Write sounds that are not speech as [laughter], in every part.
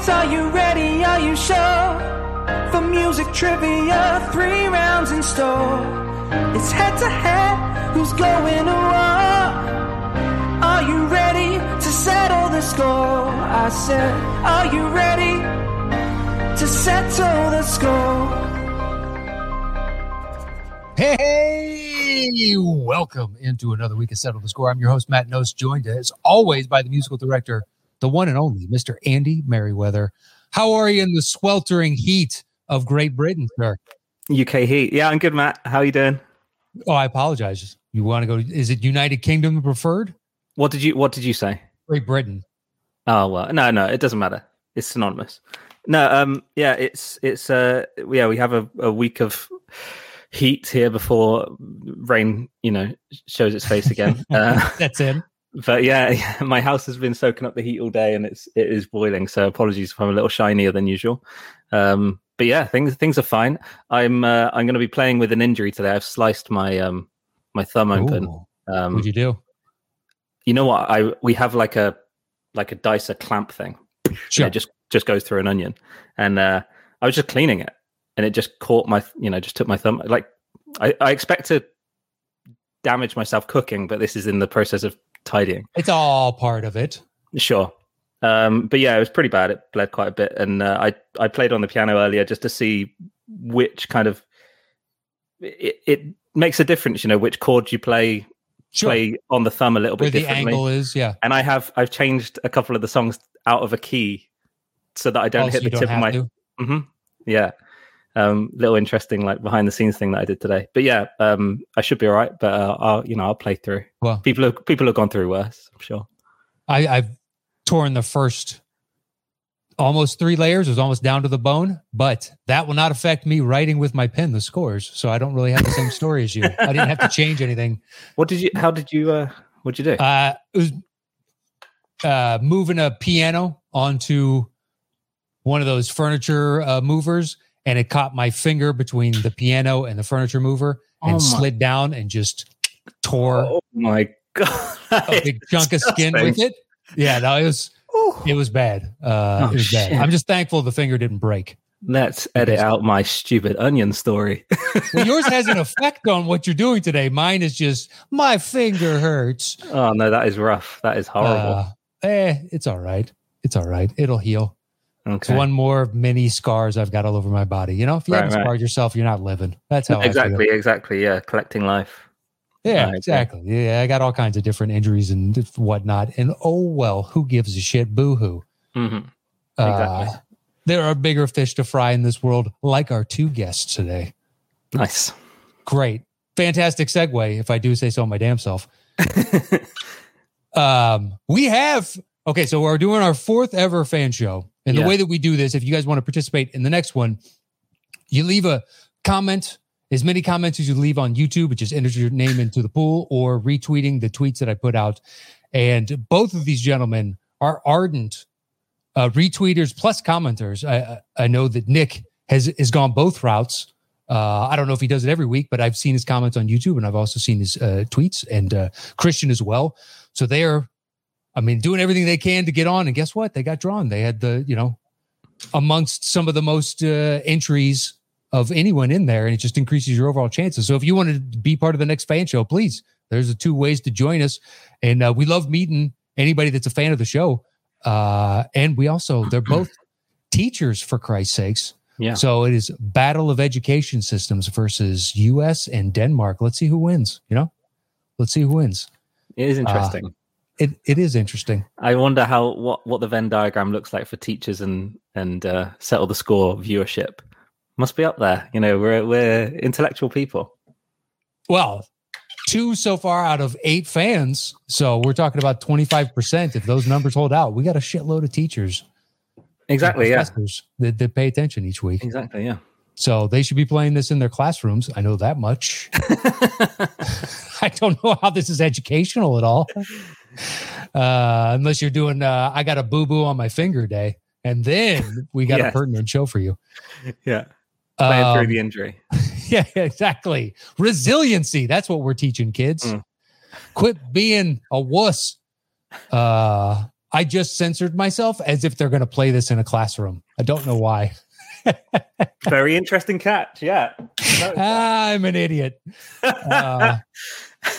kids, are you ready? Are you sure? For music trivia, three rounds in store. It's head to head, who's going to war? Are you ready to settle the score? I said, Are you ready to settle the score? Hey, welcome into another week of Settle the Score. I'm your host, Matt Nose, joined as always by the musical director, the one and only Mr. Andy Merriweather. How are you in the sweltering heat of Great Britain, sir? UK Heat. Yeah, I'm good, Matt. How you doing? Oh, I apologize. You want to go? Is it United Kingdom preferred? What did you What did you say? Great Britain. Oh well, no, no, it doesn't matter. It's synonymous. No, um, yeah, it's it's uh, yeah, we have a, a week of heat here before rain, you know, shows its face again. [laughs] Uh, That's it. But [laughs] yeah, my house has been soaking up the heat all day, and it's it is boiling. So apologies if I'm a little shinier than usual. Um, but yeah, things things are fine. I'm uh, I'm going to be playing with an injury today. I've sliced my um my thumb open. Ooh, Um, What'd you do? you know what? I we have like a like a dicer clamp thing. Sure. It just just goes through an onion, and uh, I was just cleaning it, and it just caught my you know just took my thumb. Like I, I expect to damage myself cooking, but this is in the process of tidying. It's all part of it. Sure. Um, but yeah, it was pretty bad. It bled quite a bit, and uh, I I played on the piano earlier just to see which kind of it, it makes a difference. You know, which chords you play Sure. play on the thumb a little Where bit the differently. angle is, yeah. and I have I've changed a couple of the songs out of a key so that I don't Also, hit the tip of my. to. hmm Yeah, um, little interesting like behind the scenes thing that I did today. But yeah, um, I should be all right. But uh, I'll you know I'll play through. Well, People have people have gone through worse. I'm sure. I, I've torn the first almost three layers. It was almost down to the bone, but that will not affect me writing with my pen the scores. So I don't really have the same story as you. I didn't have to change anything. [laughs] What did you? How did you? Uh, what did you do? Uh, it was uh, moving a piano onto one of those furniture uh, movers, and it caught my finger between the piano and the furniture mover and Oh slid down and just tore oh my god! a big [laughs] chunk of skin with it. Yeah, no, it was it was bad. Uh, Oh, it was bad. shit. I'm just thankful the finger didn't break. Let's edit out my stupid onion story. [laughs] Well, yours has an effect on what you're doing today. Mine is just my finger hurts. oh no, that is rough. That is horrible. Uh, eh, it's all right. It's all right. It'll heal. It's okay. one more mini scars I've got all over my body. You know, if you Right, haven't right. scarred yourself, you're not living. That's how I exactly, feel. exactly. Yeah, collecting life. Yeah, Right, exactly. Yeah, I got all kinds of different injuries and whatnot. And oh well, who gives a shit? Boo hoo. hmm Uh, there are bigger fish to fry in this world, like our two guests today. Nice. Great. Fantastic segue, if I do say so my damn self. [laughs] Um, we have okay, so we're doing our fourth ever fan show. And the way that we do this, if you guys want to participate in the next one, you leave a comment, as many comments as you leave on YouTube, which just enters your name into the pool, or retweeting the tweets that I put out. And both of these gentlemen are ardent uh, retweeters plus commenters. I, I I know that Nick has has gone both routes. Uh, I don't know if he does it every week, but I've seen his comments on YouTube and I've also seen his uh, tweets and uh, Christian as well. So they are, I mean, doing everything they can to get on. And guess what? They got drawn. They had the, you know, amongst some of the most uh, entries of anyone in there, and it just increases your overall chances. So if you want to be part of the next fan show, please, there's the two ways to join us. And uh, we love meeting anybody that's a fan of the show. Uh, and we also, they're both [clears throat] teachers for Christ's sakes. Yeah. So it is battle of education systems versus US and Denmark. Let's see who wins, you know? Let's see who wins. It is interesting. It it is interesting. I wonder how what what the Venn diagram looks like for teachers and and uh, settle the score viewership. Must be up there. You know, we're we're intellectual people. Well, two so far out of eight fans. So we're talking about 25%. If those numbers hold out, we got a shitload of teachers. Exactly. Yeah. That, that pay attention each week. Exactly. Yeah. So they should be playing this in their classrooms. I know that much. [laughs] [laughs] I don't know how this is educational at all. [laughs] Uh, unless you're doing, uh, I got a boo boo on my finger day. And then we got a pertinent show for you. yeah. Playing Um, through the injury. [laughs] yeah, exactly. Resiliency. That's what we're teaching kids. Mm. Quit being a wuss. Uh, I just censored myself as if they're going to play this in a classroom. I don't know why. [laughs] Very interesting catch. Yeah. I'm an idiot. Uh,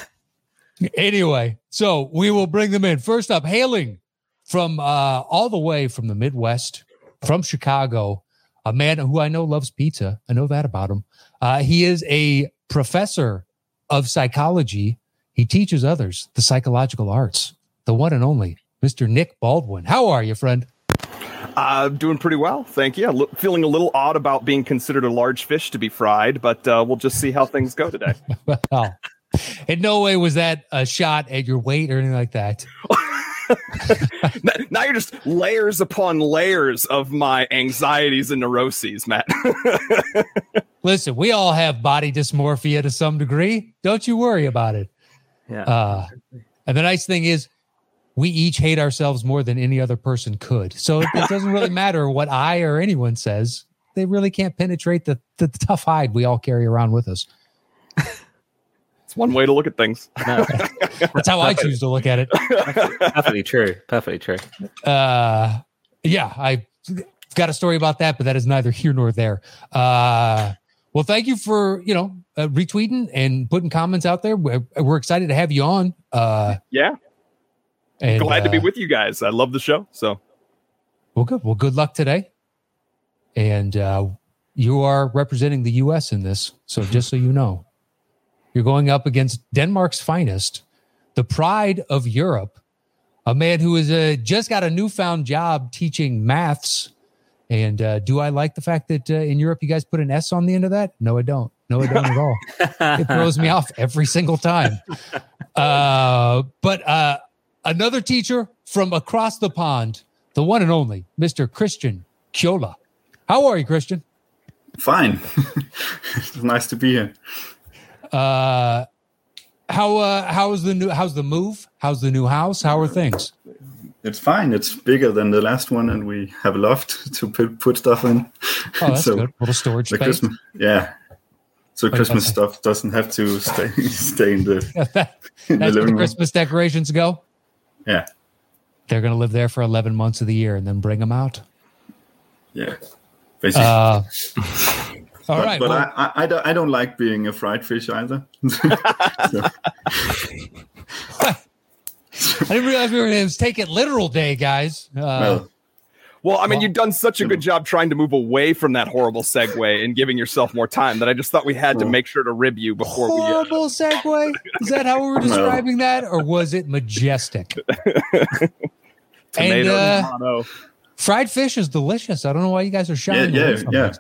[laughs] anyway, so we will bring them in. First up, hailing from uh, all the way from the Midwest, from Chicago, a man who I know loves pizza. I know that about him. Uh, he is a professor of psychology. He teaches others the psychological arts, the one and only Mr. Nick Baldwin. How are you, friend? Uh, doing pretty well, thank you. L- feeling a little odd about being considered a large fish to be fried, but uh, we'll just see how things go today. [laughs] well, [laughs] in no way was that a shot at your weight or anything like that. [laughs] now you're just layers upon layers of my anxieties and neuroses, Matt. [laughs] Listen, we all have body dysmorphia to some degree. Don't you worry about it. Yeah. Uh, and the nice thing is, we each hate ourselves more than any other person could. So it, it doesn't really matter what I or anyone says. They really can't penetrate the, the tough hide we all carry around with us. It's one way to look at things. [laughs] No, That's how I choose to look at it. perfectly true. Perfectly true. Uh, yeah, I got a story about that, but that is neither here nor there. Uh, well, thank you for you know uh, retweeting and putting comments out there. We're, we're excited to have you on. Uh, Yeah, and, glad to be uh, with you guys. I love the show. So Well, good. Well, good luck today. And uh, you are representing the U.S. in this. So just so you know, you're going up against Denmark's finest, the pride of Europe, a man who has uh, just got a newfound job teaching maths. And uh, do I like the fact that uh, in Europe you guys put an S on the end of that? No, I don't. No, I don't at all. It throws me off every single time. Uh, but uh, another teacher from across the pond, the one and only Mr. Christian Kyola. How are you, Christian? Fine. it's [laughs] nice to be here. Uh, how uh, how's the new how's the move? How's the new house? How are things? It's fine. It's bigger than the last one, and we have a loft [laughs] to put, put stuff in. Oh, that's [laughs] So, good. Little storage space. Christmas, yeah. So Christmas stuff doesn't have to stay [laughs] stay in the, in the That's where living the room. Christmas decorations go. Yeah, They're going to live there for 11 months of the year and then bring them out. yeah. Basically, Uh, all but, right. but well, I, I, I, don't, I don't like being a fried fish either. [laughs] [laughs] I didn't realize we were going to take it literal day, guys. Uh, well, Well, I mean, Well- you've done such a good job trying to move away from that horrible segue and giving yourself more time that I just thought we had to make sure to rib you before we. Uh, horrible segue. Is that how we were [laughs] describing that, or was it majestic? and tomato, uh, tomato. fried fish is delicious. I don't know why you guys are yeah, yeah, yeah.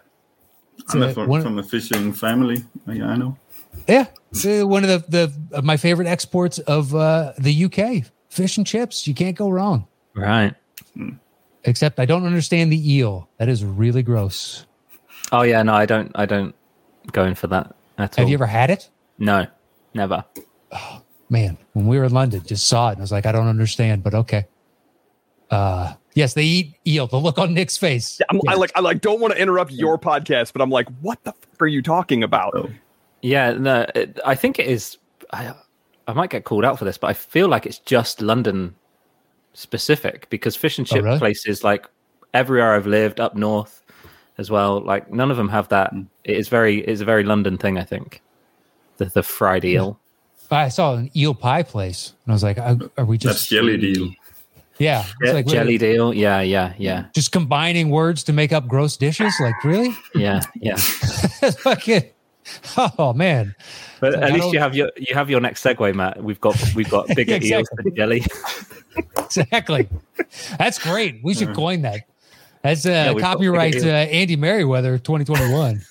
It. I'm uh, a, from, one- from a fishing family. Yeah, I know. Yeah, It's, uh, one of the the of my favorite exports of uh, the UK. Fish and chips. You can't go wrong. Right. Except I don't understand the eel. That is really gross. Oh yeah. No, I don't. I don't go in for that at all. Have you ever had it? No, never. Man, when we were in London, just saw it and I was like, I don't understand, but okay. Uh, yes, they eat eel. The look on Nick's face. I'm, I like. I like. Don't want to interrupt your podcast, but I'm like, what the fuck are you talking about? Oh, Yeah. No. It, I think it is. I, I might get called out for this, but I feel like it's just London specific because fish and Oh, chip really? places like everywhere I've lived up north as well, like none of them have that. Hmm. It is very. It's a very London thing. I think. The the fried eel. I saw an eel pie place and I was like, are are we that's just, jellied eel. Yeah, it's Yeah, like, jellied eel. Yeah. Yeah. Yeah. just combining words to make up gross dishes. Like, really? Yeah. Yeah. [laughs] Fucking, oh man. But Like, at least you have your you have your next segue, Matt. We've got we've got [laughs] bigger eels Exactly. than jelly. [laughs] Exactly. That's great. We should coin that. That's uh, we've copyright uh, Andy Merriweather 2021.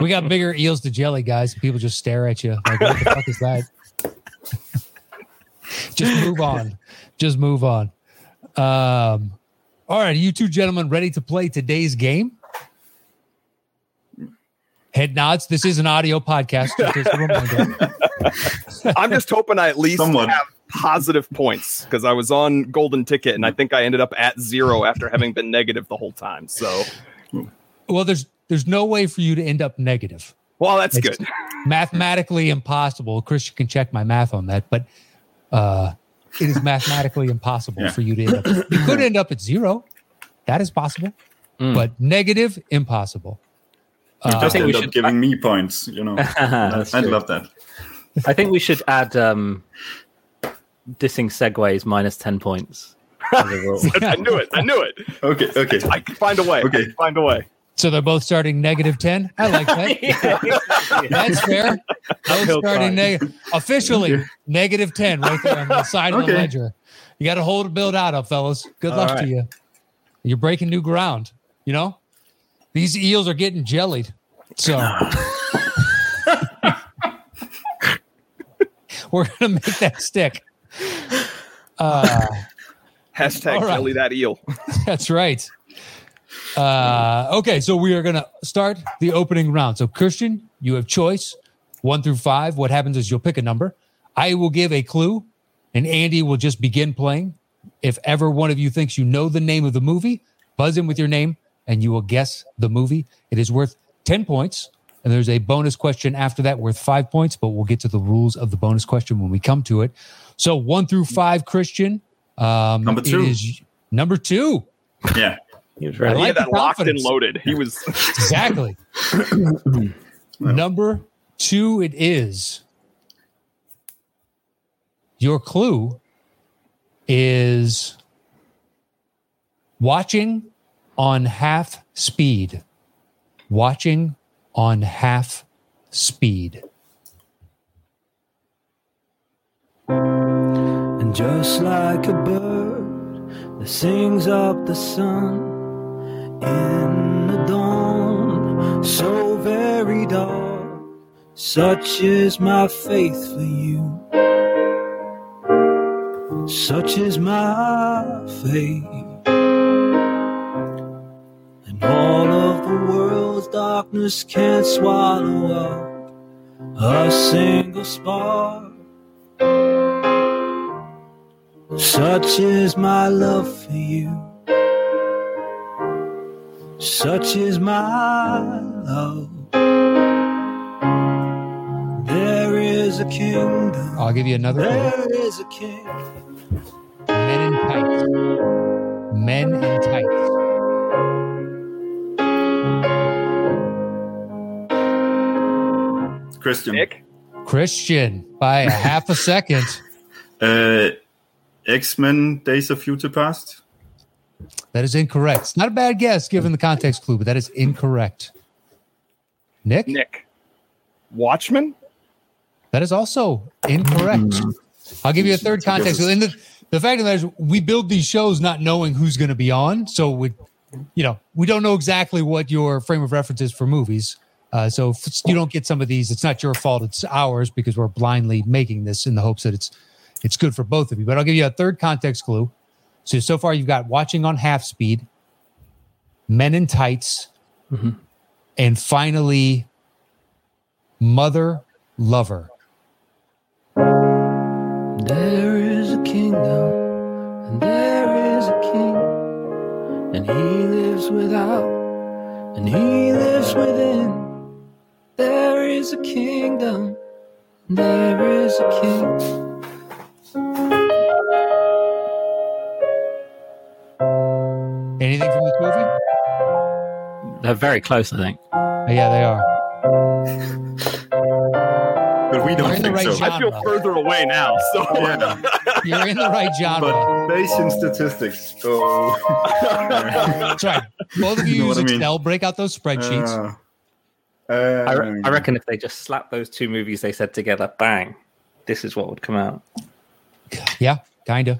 we got bigger eels to jelly, guys. People just stare at you like, what the fuck is that? just move on. Just move on. Um, all right, are you two gentlemen ready to play today's game? Head nods. This is an audio podcast. Just as a reminder. [laughs] I'm just hoping I at least Somewhat. have positive points because I was on golden ticket and I think I ended up at zero after having been negative the whole time. So, Well, there's there's no way for you to end up negative. well, that's It's good. mathematically impossible. Christian can check my math on that, but uh, it is mathematically impossible Yeah. for you to end up. You could end up at zero. That is possible, Mm. but negative, impossible. You Uh, just think we end up should- giving me points. You know, [laughs] That's I true. love that. I think we should add um, dissing segues minus 10 points. as a rule. [laughs] I knew it. I knew it. Okay, okay. I can find a way. I Okay. can find a way. So they're both starting negative 10. I like that. [laughs] That's fair. [laughs] Both He'll starting negative. Officially, negative 10 right there on the side of the ledger. You got to hold the build out up, fellas. Good All luck right. to you. You're breaking new ground. You know, these eels are getting jellied. So [sighs] [laughs] we're going to make that stick. Uh, Hashtag right. jelly that eel. That's right. Uh, okay, so we are going to start the opening round. So, Christian, you have choice one through five. What happens is you'll pick a number. I will give a clue, and Andy will just begin playing. If ever one of you thinks you know the name of the movie, buzz in with your name and you will guess the movie. It is worth 10 points. And there's a bonus question after that worth five points, but we'll get to the rules of the bonus question when we come to it. So, one through five, Christian. Um, Number two. is number two. Yeah. He was I ready. like Yeah, the that locked and loaded. He was [laughs] Exactly. [clears throat] Number two, it is. Your clue is watching on half speed. Watching on half speed. And just like a bird that sings up the sun in the dawn, so very dark, such is my faith for you. Such is my faith. And all of the world's darkness can't swallow up a single spark. Such is my love for you. Such is my love. There is a kingdom. I'll give you another clue. There is a king. Men in tights. Men in tights. Christian. Nick. Christian by a half a second. [laughs] Uh, X Men Days of Future Past. That is incorrect. It's not a bad guess given the context clue, but that is incorrect. Nick, Nick. Watchmen. that is also incorrect. I'll give you a third context. clue. And the, the fact of the matter is, we build these shows not knowing who's going to be on. So we, you know, we don't know exactly what your frame of reference is for movies. Uh, so if you don't get some of these, it's not your fault. It's ours because we're blindly making this in the hopes that it's it's good for both of you. But I'll give you a third context clue. So so far you've got watching on half speed, men in tights, mm-hmm. and finally mother lover. There is a kingdom, and there is a king, and he lives without, and he lives within. There is a kingdom, there is a king. Anything from this movie? They're very close, I think. Oh, yeah, they are. But we don't in the think right so. genre. I feel further away now. So [laughs] Yeah. You're in the right genre. But Bayesian statistics. Oh. That's right. Both of you, [laughs] You know use what I mean? Excel. Break out those spreadsheets. Uh, I, re- um, I reckon if they just slapped those two movies they said together, bang, this is what would come out. yeah, kind of.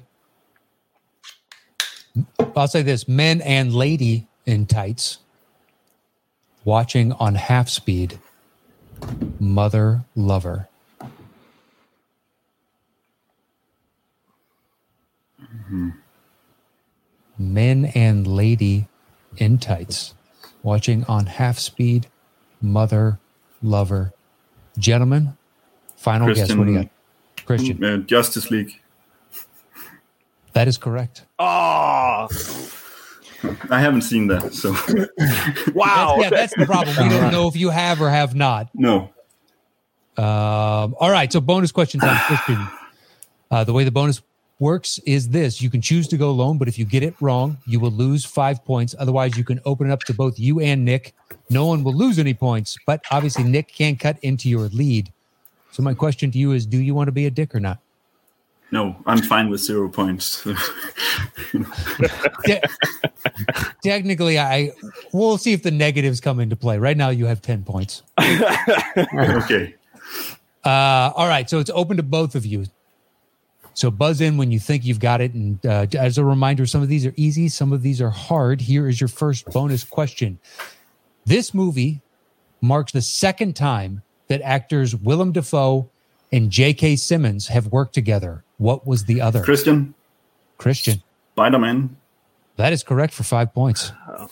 I'll say this: men and lady in tights, watching on half speed. Mother lover. Men and lady in tights, watching on half speed. Mother lover. Gentlemen, final guess. What do you got? Christian. uh, Justice League. That is correct. Oh, I haven't seen that, so [laughs] wow. That's, yeah, that's the problem. We don't know if you have or have not. no. Um, all right. So bonus question time, Christian. Uh, the way the bonus works is this you can choose to go alone, but if you get it wrong, you will lose five points. Otherwise, you can open it up to both you and Nick. No one will lose any points, but obviously, Nick can cut into your lead. So, my question to you is do you want to be a dick or not? No, I'm fine with zero points. [laughs] Te- technically, I we'll see if the negatives come into play. Right now, you have 10 points. okay. Uh, all right, so it's open to both of you. So buzz in when you think you've got it. And uh, as a reminder, some of these are easy, some of these are hard. Here is your first bonus question. This movie marks the second time that actors Willem Dafoe and J.K. Simmons have worked together. What was the other? Christian, Christian. Spider Man. That is correct for five points. Oh.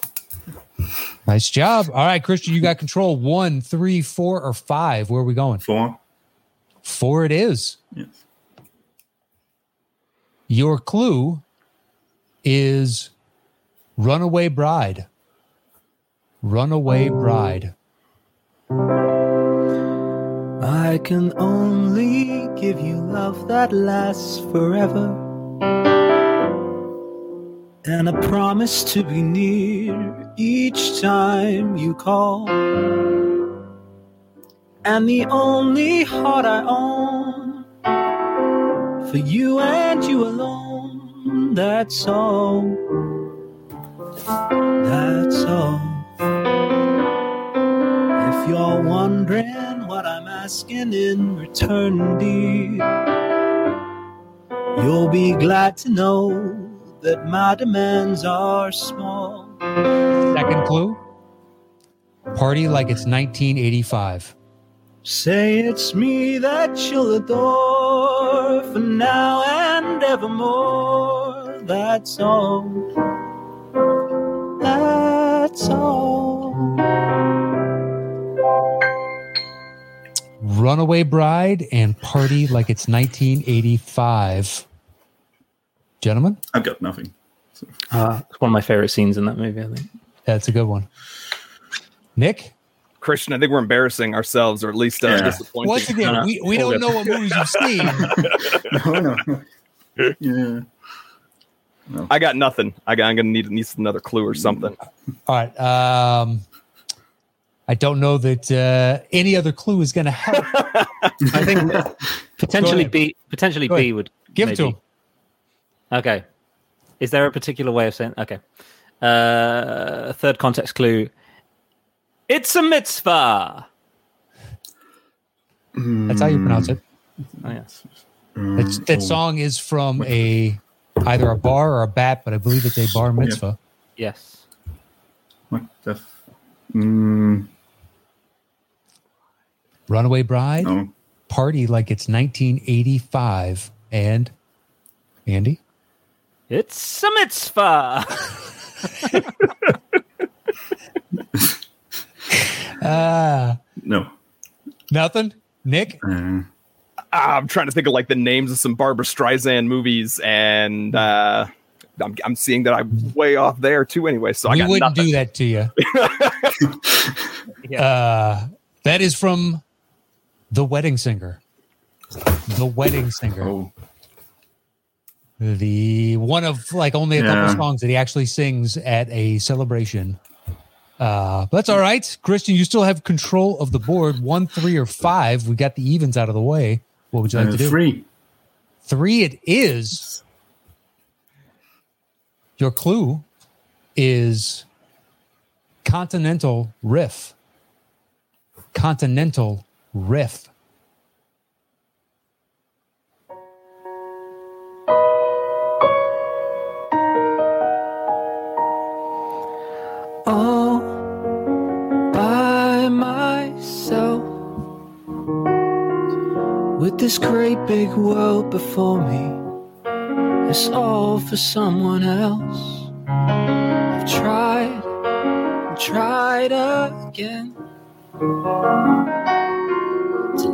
Nice job. All right, Christian, you got control. One, three, four, or five. Where are we going? Four. Four it is. Yes. Your clue is Runaway Bride. Runaway oh. Bride. I can only give you love that lasts forever. And a promise to be near each time you call. And the only heart I own for you and you alone. That's all. That's all. If you're wondering what I'm asking in return, dear, you'll be glad to know that my demands are small. Second clue Party like it's 1985. Say it's me that you'll adore for now and evermore. That's all. That's all. Runaway Bride and Party like it's 1985. Gentlemen, I've got nothing. Uh, it's one of my favorite scenes in that movie. I think. that's a good one. Nick, Christian, I think we're embarrassing ourselves, or at least uh, Yeah. disappointing. once again, no. we, we don't it. know what movies you've seen. [laughs] No, no. yeah. I got nothing. I got, I'm gonna need, need another clue or something. All right. Um, I don't know that uh, any other clue is going to help. [laughs] I think potentially. B. Potentially Go B ahead. would Give it to maybe- him. Okay. Is there a particular way of saying? Okay. Uh, third context clue. It's a mitzvah. That's how you pronounce it. Oh, yes. That's, that song is from a either a bar or a bat, but I believe it's a bar mitzvah. Yes. What the? F- mm, Runaway Bride, no. party like it's 1985, and Andy. It's a mitzvah. Ah, [laughs] No. nothing. Nick, Uh, Ah, I'm trying to think of like the names of some Barbra Streisand movies, and uh, I'm, I'm seeing that I'm way off there too. Anyway, so I we got wouldn't nothing. do that to you. [laughs] uh, that is from The Wedding Singer. The Wedding Singer. oh. the one of like only a couple Yeah. songs that he actually sings at a celebration. Uh, but that's all right, Christian. You still have control of the board. One, three, or five. We got the evens out of the way. What would you like Uh, to do? three. Three. It is. Your clue is continental riff. Continental riff. by myself with this great big world before me. It's all for someone else. I've tried, tried again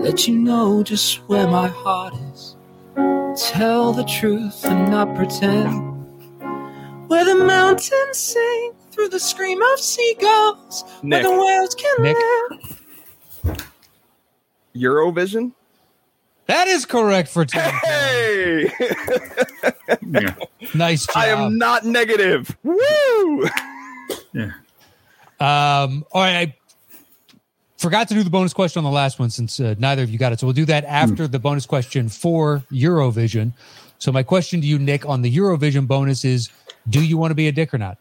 let you know just where my heart is. Tell the truth and not pretend. Where the mountains sing through the scream of seagulls. Nick. Where the whales can Nick. live. Eurovision. That is correct for Tom. Hey, [laughs] Yeah. Nice job. I am not negative. Woo! Yeah. [laughs] Um, all right. I forgot to do the bonus question on the last one since uh, neither of you got it. So we'll do that after the bonus question for Eurovision. So my question to you, Nick, on the Eurovision bonus is: Do you want to be a dick or not?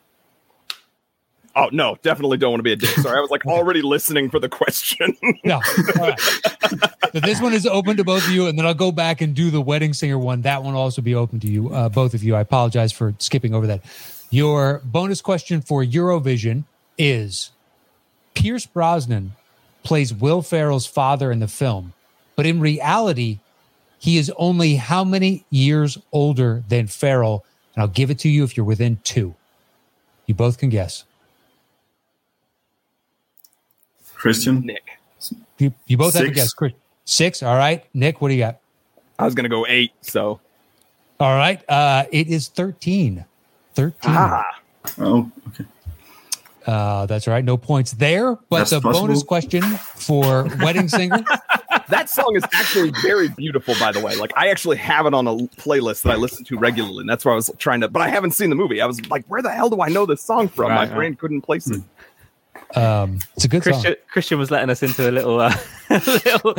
Oh no, definitely don't want to be a dick. Sorry, I was like [laughs] already listening for the question. No. All right. so this one is open to both of you, and then I'll go back and do the wedding singer one. That one will also be open to you, uh, both of you. I apologize for skipping over that. Your bonus question for Eurovision is: Pierce Brosnan plays Will Ferrell's father in the film, but in reality, he is only how many years older than Ferrell? And I'll give it to you if you're within two. You both can guess. Christian, Nick, You, you both have to guess. Chris. Six. All right. Nick, what do you got? I was gonna go eight. So All right. Uh, it is 13. 13. ah, oh, okay. Uh, that's right. No points there. But That's the bonus question for Wedding Singer. [laughs] that song is actually very beautiful. By the way, like I actually have it on a playlist that I listen to regularly, and that's why I was trying to. But I haven't seen the movie. I was like, where the hell do I know this song from? Right, My right. brain couldn't place it. Um, it's a good song. Christian, Christian was letting us into a little, uh, [laughs] little,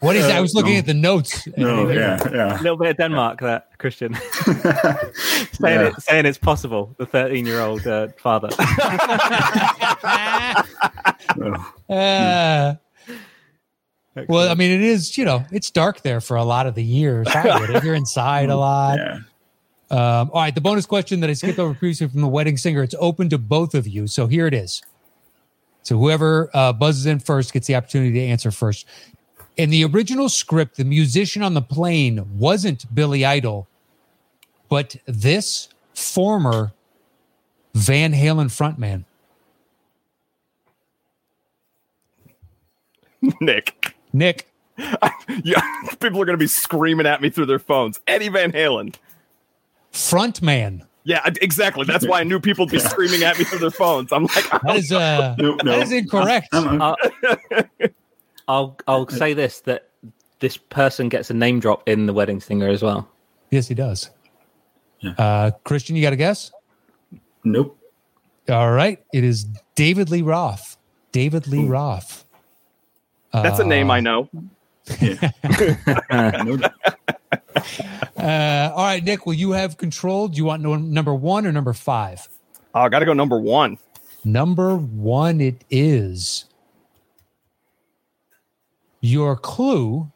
What is that? I uh, was looking no. at the notes. No, yeah, yeah. A little bit of Denmark. That Christian [laughs] saying Yeah. it, saying it's possible. The thirteen-year-old uh, father. [laughs] Oh, Uh, well, I mean, it is, you know, it's dark there for a lot of the years. I get it. You're inside a lot. yeah. Um, all right, the bonus question that I skipped over previously from the wedding singer, it's open to both of you. So here it is. So whoever uh, buzzes in first gets the opportunity to answer first. In the original script, the musician on the plane wasn't Billy Idol, but this former Van Halen frontman. Nick, Nick, [laughs] yeah, people are gonna be screaming at me through their phones. Eddie Van Halen. frontman. Yeah, exactly. That's why I knew people would be [laughs] screaming at me through their phones. I'm like, That is uh, [laughs] No, no. that is incorrect. I'm- I'm- Uh, [laughs] I'll I'll say this that this person gets a name drop in the wedding singer as well. yes, he does. Yeah. Uh, Christian, you got a guess? nope. All right. It is David Lee Roth. David Lee Roth. that's a name I know. Yeah. no, [laughs] Uh, all right, Nick, will you have control? Do you want no, number one or number five? Oh, I got to go number one. Number one, it is. Your clue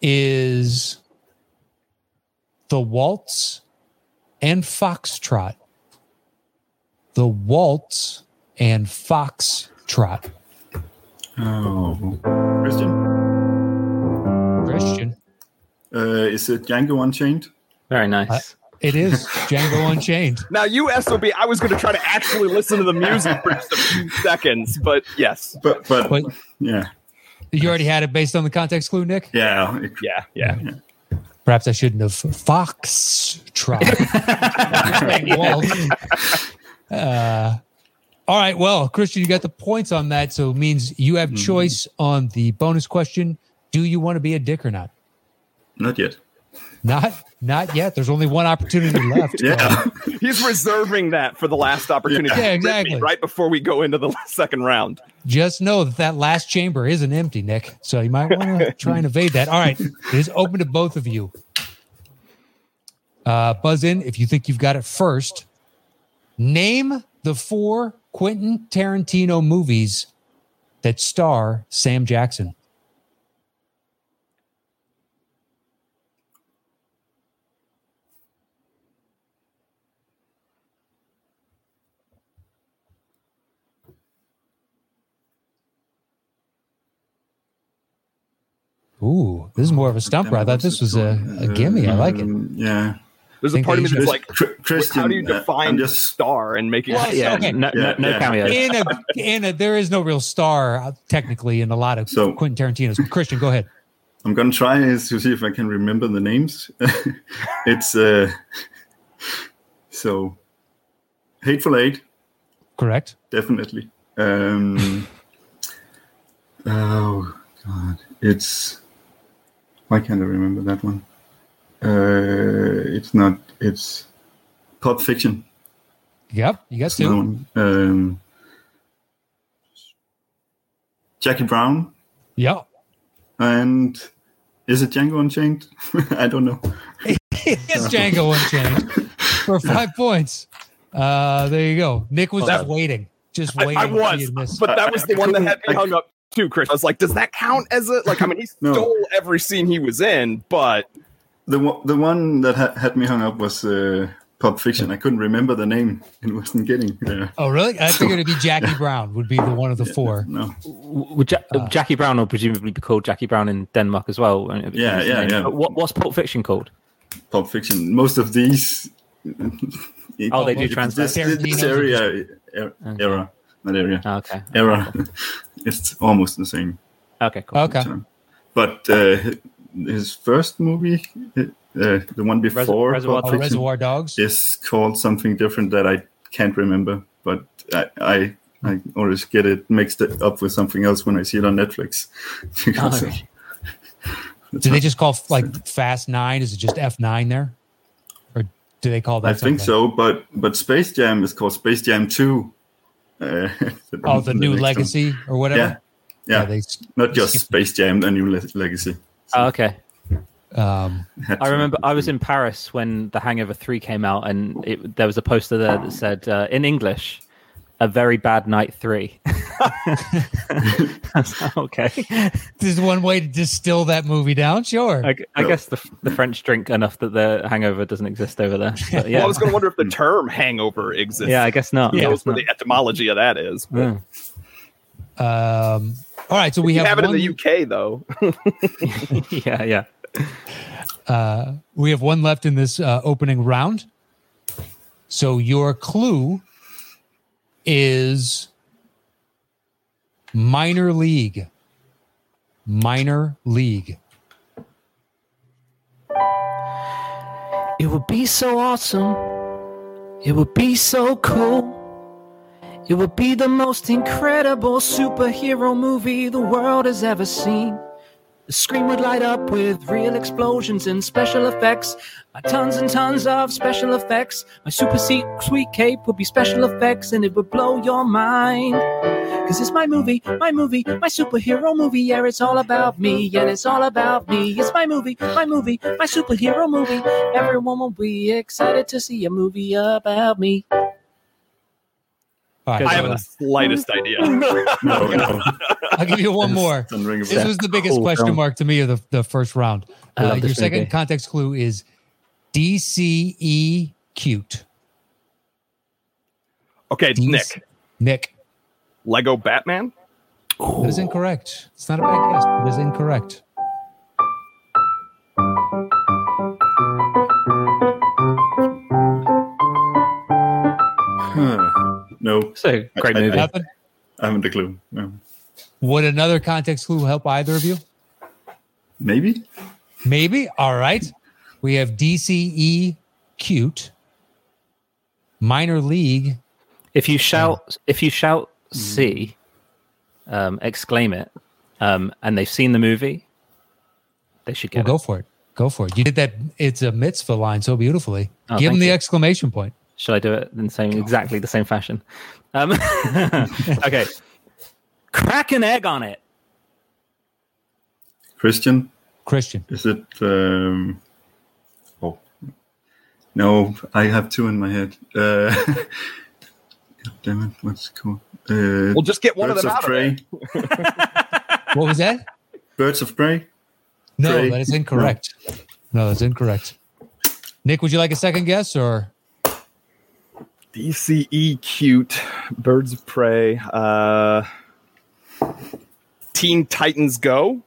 is the waltz and foxtrot. The waltz and foxtrot. oh, Christian, Christian. Uh, is it Django Unchained? Very nice. It is Django [laughs] Unchained. Now, you SOB, I was going to try to actually listen to the music for just a few [laughs] seconds, but yes. But but But yeah, you already had it based on the context clue, Nick? yeah, it- Yeah, yeah. Perhaps I shouldn't have foxtrot. [laughs] Waltz. Uh, all right. Well, Christian, you got the points on that. So it means you have choice on the bonus question. Do you want to be a dick or not? Not yet. Not, not yet. There's only one opportunity [laughs] left. Yeah, [laughs] He's reserving that for the last opportunity. Yeah, to exactly. Right before we go into the [laughs] second round. Just know that that last chamber isn't empty, Nick. So you might want to try and evade that. All right. It is open to both of you. Uh, buzz in if you think you've got it first. Name the four Quentin Tarantino movies that star Sam Jackson. Ooh, this is more of a stumper. I thought this was a, a gimme. I like it. Um, Yeah, There's a part of me that's like, Chr- Christian, how do you uh, define I'm just star and make it? Well, yeah, okay. no, Yeah, no, no yeah. cameos. In a, in a, there is no real star uh, technically in a lot of So- Quentin Tarantino's. Christian, go ahead. I'm gonna try to see if I can remember the names. [laughs] it's uh, so Hateful Eight, Correct. definitely. Um, [laughs] oh God, it's Why can't I remember that one? Uh, it's not. It's Pulp Fiction. Yep, you got It's another two. one. Um, Jackie Brown Yep. and is it Django Unchained? [laughs] I don't know. [laughs] it's Django Unchained for [laughs] five points. Uh, there you go. Nick was just That- waiting, just waiting. I to was, see but that was the I one that had me hung up too, Chris. I was like, does that count as a like? I mean, he [laughs] No. stole every scene he was in, but The one, the one that ha- had me hung up was uh, Pulp Fiction. I couldn't remember the name. It wasn't getting there. oh, really? I figured it'd be [laughs] Jackie Brown would be the one of the four. No. Would ja- Uh. Jackie Brown will presumably be called Jackie Brown in Denmark as well? won't? Yeah, yeah, yeah. What, what's Pulp Fiction called? Pulp Fiction. Most of these. it- [laughs] Oh, they do it- translate. This, this Tarantino's area, er- Okay. era, not area, okay. era. [laughs] it's almost the same. Okay, cool. Okay. time. But uh, his first movie, uh, the one before Reservoir Pulp Oh, Fiction, Reservoir Dogs. is called something different that I can't remember. But I, I, I always get it mixed it up with something else when I see it on Netflix. Because [laughs] Oh, of- Do they just call like Fast Nine? Is it just F nine there, or do they call that? I think so, but but Space Jam is called Space Jam Two. Uh, [laughs] Oh, the new next one. legacy or whatever. Yeah, yeah, they. not just skip- Space Jam, the new le- legacy. Oh, okay. Um, I remember I was in Paris when The Hangover 3 came out, and it, there was a poster there that said, uh, in English, A Very Bad Night 3. I was like, okay. this is one way to distill that movie down. Sure. I, I guess the, the French drink enough that the hangover doesn't exist over there. But well, yeah. I was going to wonder if the term hangover exists. yeah, I guess not. Who I knows guess where not. the etymology of that is. Yeah. Um, all right. so we have, have it one, in the UK though. [laughs] [laughs] yeah, yeah. uh, we have one left in this uh, opening round. So your clue is minor league. Minor league. It would be so awesome. It would be so cool. It would be the most incredible superhero movie the world has ever seen. The screen would light up with real explosions and special effects. Uh, tons and tons of special effects. My super sweet cape would be special effects and it would blow your mind. Cause it's my movie, my movie, my superhero movie. Yeah, it's all about me. Yeah, it's all about me. It's my movie, my movie, my superhero movie. Everyone will be excited to see a movie about me. All right, I haven't uh, the slightest [laughs] idea. No, no. [laughs] I'll give you one more. Doesn't ring a This was the biggest Cool question film. mark to me of the, the first round. Uh, your second movie. context clue is DCE cute. okay, DC Nick. Nick. Lego Batman. That is incorrect. It's not a bad guess. It is incorrect. No, So, great I- I- movie. Nothing. I haven't a clue. No. Would another context clue help either of you? Maybe. Maybe. All right. We have DCE cute. Minor league. If you shout, if you shout "C," um, exclaim it, um, and they've seen the movie, they should Well, get go for it. Go for it. You did that. It's a mitzvah line so beautifully. Oh, Give them the you. exclamation point. Should I do it in the same, exactly the same fashion? Um, [laughs] okay. Crack an egg on it. Christian, Christian. is it? Um... Oh, no, I have two in my head. Uh... God [laughs] damn it! What's it called? Uh, We'll just get one Birds of them of out of there. Prey. [laughs] What was that? Birds of Prey. No, Prey. that is incorrect. No, that's incorrect. Nick, would you like a second guess or DCE cute. Birds of Prey. Uh, Teen Titans Go.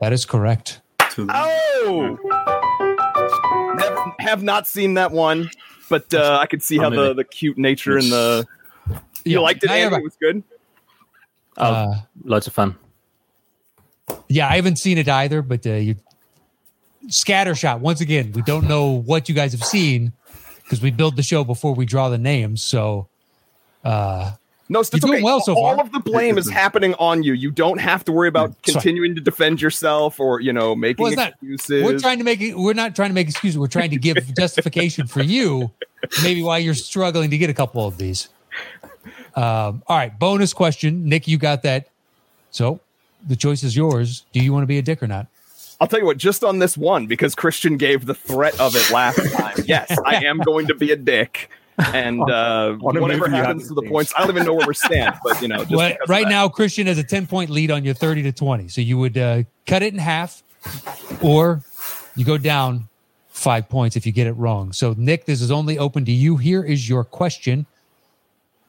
that is correct? Oh! Never, have not seen that one, but uh, I could see how the, the cute nature and the. You Yeah, liked it, I Andy? have- It was good. Oh, Uh, loads of fun. yeah, I haven't seen it either, but uh, you scattershot. Once again, we don't know what you guys have seen because we build the show before we draw the names. So uh, No, it's You're doing okay. well so All far. of the blame is happening on you. You don't have to worry about right. continuing to defend yourself or you know making Well, not- excuses. We're trying to make it. We're not trying to make excuses. We're trying to give [laughs] justification for you, maybe why you're struggling to get a couple of these. Um, all right, bonus question, Nick. You got that. So the choice is yours. Do you want to be a dick or not? I'll tell you what, just on this one, because Christian gave the threat of it last [laughs] time. yes, I am going to be a dick. And uh, whatever happens to the points, I don't even know where we stand, but you know, [laughs] just Well, right now, Christian has a ten point lead on your thirty to twenty. So you would uh, cut it in half, or you go down five points if you get it wrong. So Nick, this is only open to you. Here is your question: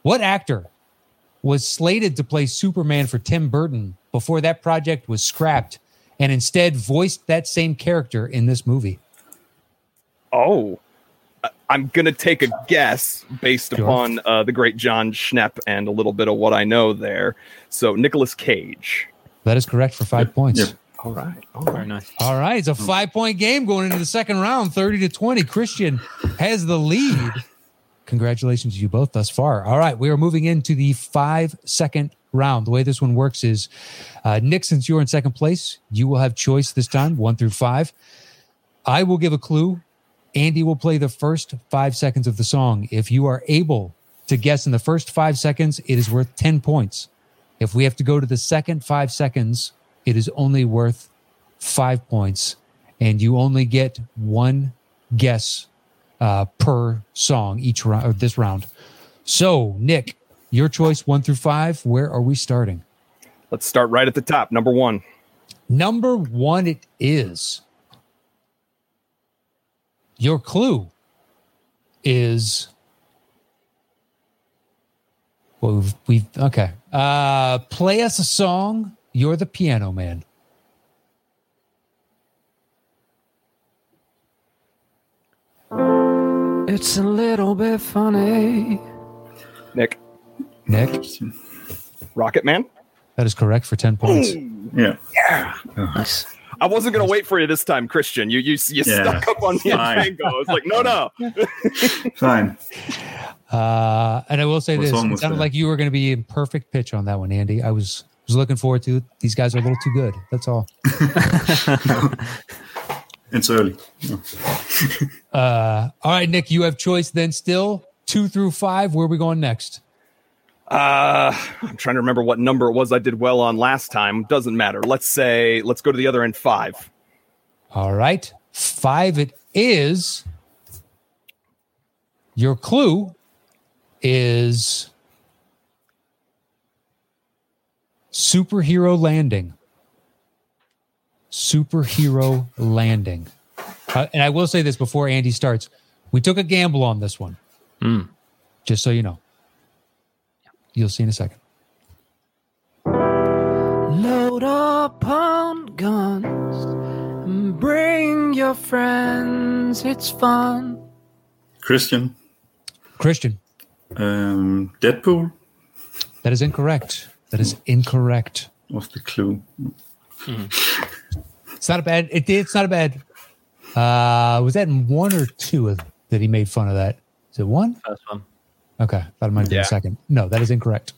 What actor was slated to play Superman for Tim Burton before that project was scrapped, and instead voiced that same character in this movie? Oh, I- I'm gonna take a guess based Sure. upon uh, the great Jon Schnepp and a little bit of what I know there. So Nicolas Cage. That is correct for five points. Yep. All right. All Very nice. All right, it's a five point game going into the second round, 30 to 20. Christian has the lead. Congratulations to you both thus far. All right, we are moving into the five second round. The way this one works is uh, Nick, since you're in second place, you will have choice this time, one through five. I will give a clue. Andy will play the first five seconds of the song. If you are able to guess in the first five seconds, it is worth 10 points. If we have to go to the second five seconds, it is only worth five points, and you only get one guess uh, per song each round or this round. So, Nick, your choice one through five. Where are we starting? Let's start right at the top. Number one. Number one, it is. Your clue is. Well, we've, we've okay. Uh, play us a song. You're the piano man. It's a little bit funny. Nick. Nick, Rocket Man. that is correct for ten points. Yeah. Yeah. Nice. I wasn't gonna wait for you this time, Christian. You you, you Yeah. stuck up on me Fine. at Tango. I was like, no, no. [laughs] Fine. Uh, and I will say What's this: it sounded that? like you were going to be in perfect pitch on that one, Andy. I was was looking forward to it. These guys are a little too good. That's all. [laughs] It's early. Uh, all right, Nick, you have choice then. Still two through five. Where are we going next? Uh, I'm trying to remember what number it was I did well on last time. Doesn't matter. Let's say let's go to the other end. Five. All right, five. It is. Your clue is superhero landing. Superhero landing. Uh, and I will say this before Andy starts: we took a gamble on this one. Hmm. Just so you know. You'll see in a second. Load up on guns and bring your friends. It's fun. Christian. Christian, Um, Deadpool that is incorrect. That is incorrect. was the clue. It's not a bad. It, it's not a bad. Uh, was that in one or two of, that he made fun of that? Is it one? First one. Okay, thought it might have been Yeah. second. No, that is incorrect.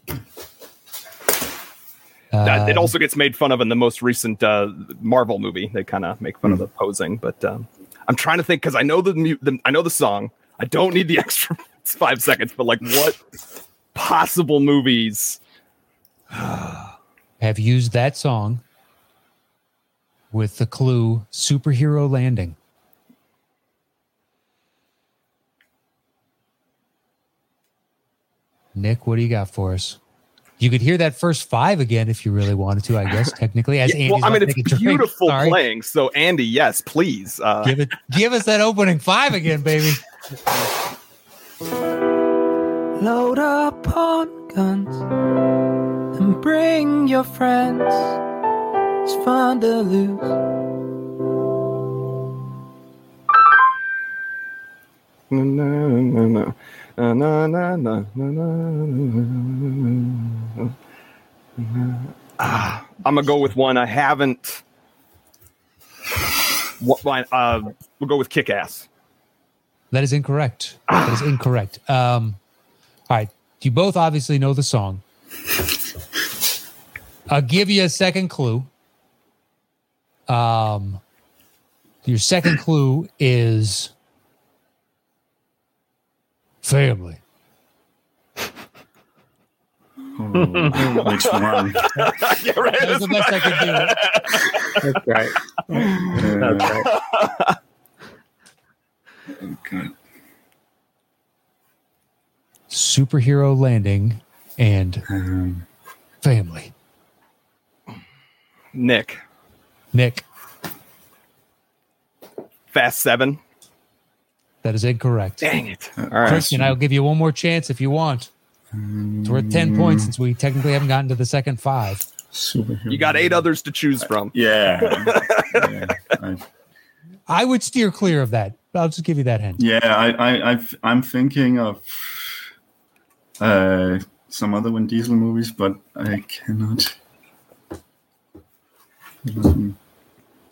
That, it Uh, also gets made fun of in the most recent uh, Marvel movie. They kind of make fun of the posing, but um, I'm trying to think because I know the, the I know the song. I don't need the [laughs] extra five seconds, but like what possible movies? [sighs] have used that song with the clue "superhero landing." Nick, what do you got for us? You could hear that first five again if you really wanted to. I guess [laughs] technically, as Yeah, well, I mean, it's take drink. beautiful playing. So Andy, yes, please. Uh, Give it, give us that opening five again, baby. Load up on guns and bring your friends. It's fun to lose. No, no, no, na. Na, na, na, na, na, na. Ah, I'm gonna go with one I haven't. What? fine, Uh, we'll go with Kick Ass. That is incorrect. That is incorrect. Um, all right. You both obviously know the song. I'll give you a second clue. Um, your second clue is family. Oh, which one? [laughs] yeah, right. That's the best I could do. That's right. Uh, That's right. okay. Superhero landing and Um, family. Nick, Nick, Fast Seven. That is incorrect. Dang it! All right. Christian, I'll give you one more chance if you want. It's worth 10 points since we technically haven't gotten to the second five. superhero. You got eight others to choose from. Yeah. yeah. [laughs] I, I would steer clear of that. I'll just give you that hint. yeah, I, I, I've, I'm thinking of uh, some other Vin Diesel movies, but I cannot.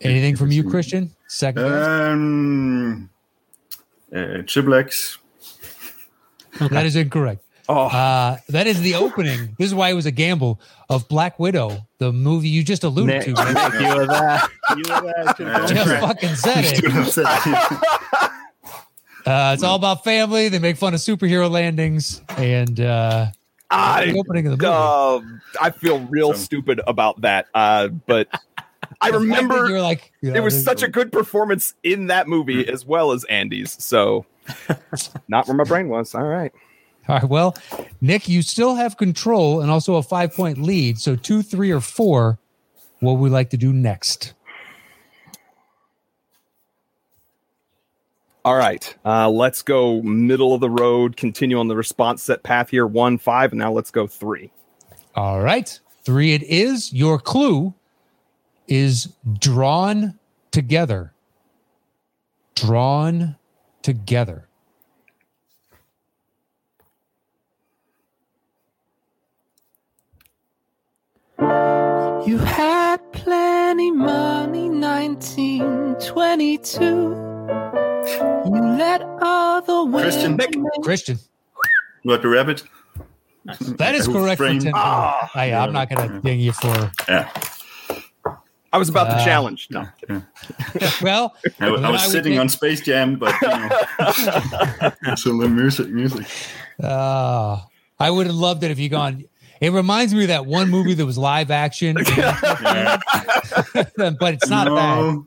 Anything from you, Christian? Second. guess? um, uh, Triple X. [laughs] That is incorrect. Oh, Uh, that is the opening. This is why it was a gamble of Black Widow, the movie you just alluded Nick, to. man. Nick, you were there. You were there. [laughs] Just for fucking said it. [laughs] Uh, it's all about family. They make fun of superhero landings, and uh, I, the opening of the movie. uh, I feel real So- stupid about that. Uh, but I The fact that remember you're like, you know, there was this- such a good performance in that movie as well as Andy's. So, [laughs] not where my brain was. All right. All right. Well, Nick, you still have control and also a five point lead. So two, three, or four. What would we like to do next? All right. Uh, let's go middle of the road. Continue on the response set path here. One, five, and now let's go three. All right. Three it is. Your clue is drawn together. Drawn together. You had plenty money, 1922. You let other women. Christian. Nick. Christian. What, the rabbit? That is correct for 10 Ah, I, I'm not going to ding you for. Yeah. I was about Uh, to challenge. No. yeah. [laughs] Well, I, I was would sitting think- on Space Jam, but you know, [laughs] so the music, music. Uh, I would have loved it if you gone. It reminds me of that one movie that was live action, [laughs] but it's not that. no,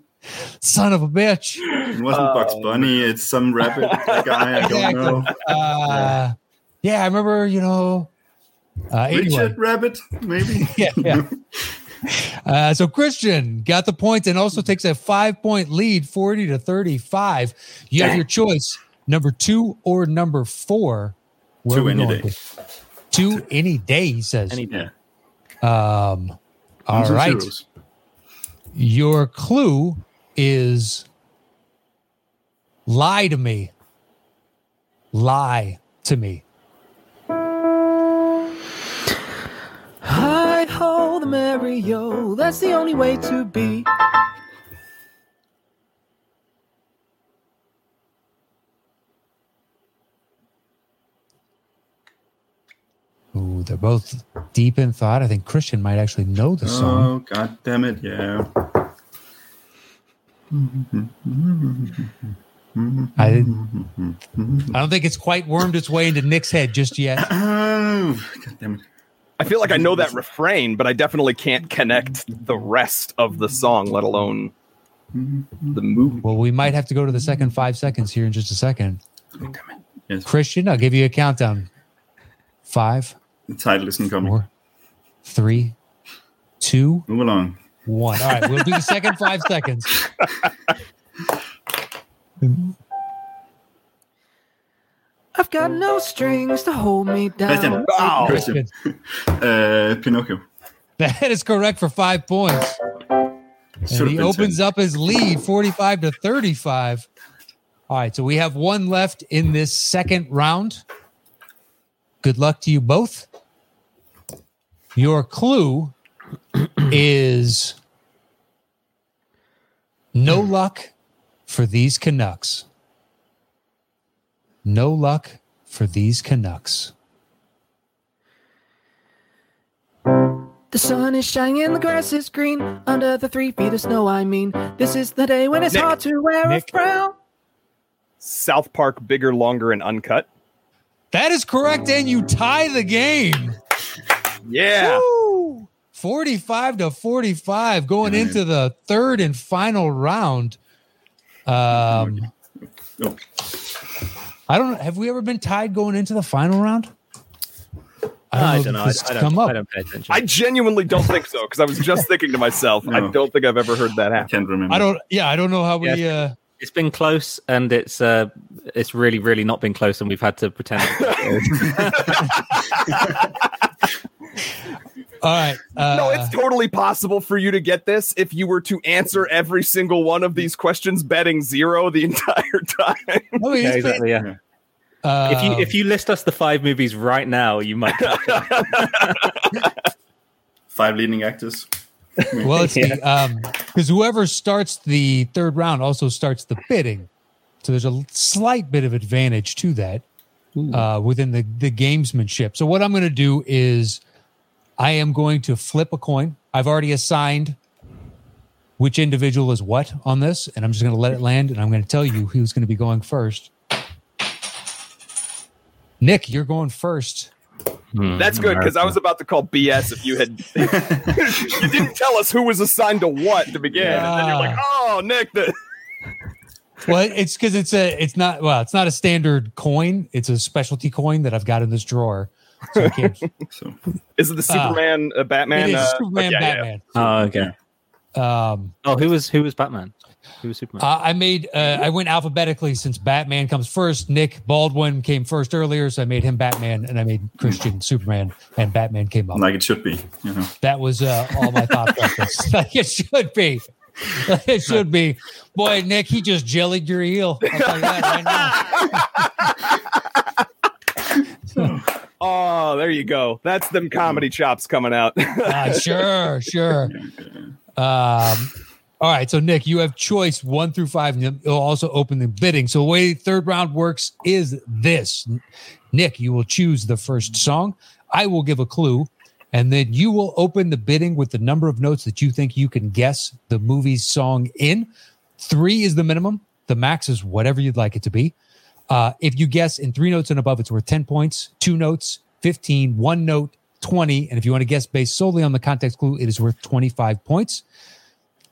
Son of a bitch. it wasn't Bugs Bunny. It's some rabbit guy. I don't Exactly. know. Uh, yeah, I remember. You know. Uh, anyway, Richard Rabbit, maybe. yeah, yeah. Uh, so Christian got the points point and also takes a five point lead, 40 to 35. You have your choice, number two or number four. Where Two any day. to? Two any day, he says. Any Yeah. um, all right. zeros. Your clue is lie to me. Lie to me. The Mario. That's the only way to be. Ooh, they're both deep in thought. I think Christian might actually know the song. Oh, god damn it. Yeah. I, I don't think it's quite wormed its way into Nick's head just yet. Oh, god damn it. I feel like I know that refrain, but I definitely can't connect the rest of the song, let alone mm-hmm. the movie. Well, we might have to go to the second five seconds here in just a second. Yes. Christian, I'll give you a countdown. Five, The title isn't coming. four, three, two, Move along. one. All right, we'll do the second five seconds. [laughs] I've got no strings to hold me Christian. down. Oh, Christian. [laughs] Uh, Pinocchio. That is correct for five points. And he opens 10. up his lead 45 to 35. All right, so we have one left in this second round. Good luck to you both. Your clue [clears throat] is no luck for these Canucks. No luck for these Canucks. The sun is shining, the grass is green, under the three feet of snow, I mean. This is the day when it's Nick. hard to wear Nick. a frown. South Park bigger, longer, and uncut. That is correct, and you tie the game. Yeah. Woo! 45 to 45 going into the third and final round. Um, oh. I don't know. Have we ever been tied going into the final round? I if don't know. I, this I, come don't, up. I don't pay attention. I genuinely don't think so because I was just thinking to myself, I don't think I've ever heard that I happen. can't remember. I don't. Yeah, I don't know how we. Yeah. Uh, it's been close, and it's uh, it's really, really not been close, and we've had to pretend. [laughs] [laughs] all right. Uh, No, it's totally possible for you to get this if you were to answer every single one of these questions, betting zero the [laughs] entire time. I yeah, exactly. Yeah. been- uh, If you if you list us the five movies right now, you might. [laughs] Five leading actors. well, it's the [laughs] um because whoever starts the third round also starts the bidding, so there's a slight bit of advantage to that uh, within the the gamesmanship. So what I'm going to do is I am going to flip a coin. I've already assigned which individual is what on this, and I'm just going to let it land, and I'm going to tell you who's going to be going first. Nick, you're going first. Hmm. That's good because I was about to call BS if you had [laughs] you didn't tell us who was assigned to what to begin, and then you're like, "Oh, Nick, the [laughs] Well, it's because it's a it's not well, it's not a standard coin. It's a specialty coin that I've got in this drawer. So I can't. [laughs] So is it the Superman, uh, Batman? it is uh, Superman, yeah, yeah, yeah. Batman. oh, okay. Um, Oh, who was who was Batman? Who was Superman? uh, I made uh, I went alphabetically since Batman comes first. Nick Baldwin came first earlier, so I made him Batman, and I made Christian Superman, and Batman came up. like it should be, you know. That was uh, all my thought [laughs] process. [laughs] like it should be. Like it should be. Boy, Nick, he just jellied your heel. I'll tell you that right now. Oh, there you go. That's them comedy chops coming out. [laughs] Ah, sure, sure. Um, all right, so Nick, you have choice one through five, and you'll also open the bidding. So the way third round works is this: Nick, you will choose the first song. I will give a clue, and then you will open the bidding with the number of notes that you think you can guess the movie's song in. Three is the minimum. The max is whatever you'd like it to be. Uh, if you guess in three notes and above, it's worth 10 points, two notes, 15, one note, 20. And if you want to guess based solely on the context clue, it is worth 25 points.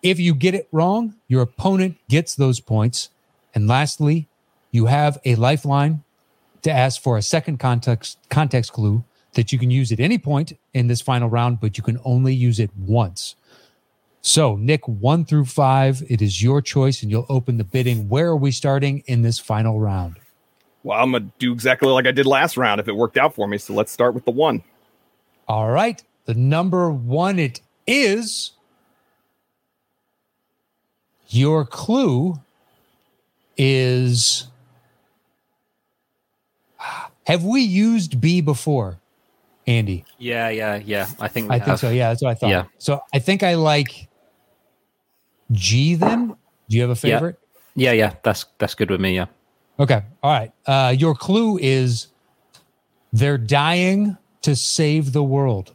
If you get it wrong, your opponent gets those points. And lastly, you have a lifeline to ask for a second context context clue that you can use at any point in this final round, but you can only use it once. So, Nick, one through five, it is your choice, and you'll open the bidding. Where are we starting in this final round? well, I'm gonna do exactly like I did last round if it worked out for me. So let's start with the one. All right. The number one it is. Your clue is Have we used B before, Andy? yeah, yeah, yeah. I think we I have. think so. Yeah, that's what I thought. Yeah. So I think I like G then. Do you have a Yeah. favorite? Yeah, yeah. That's that's good with me. Yeah. Okay. All right. Uh, your clue is they're dying to save the world.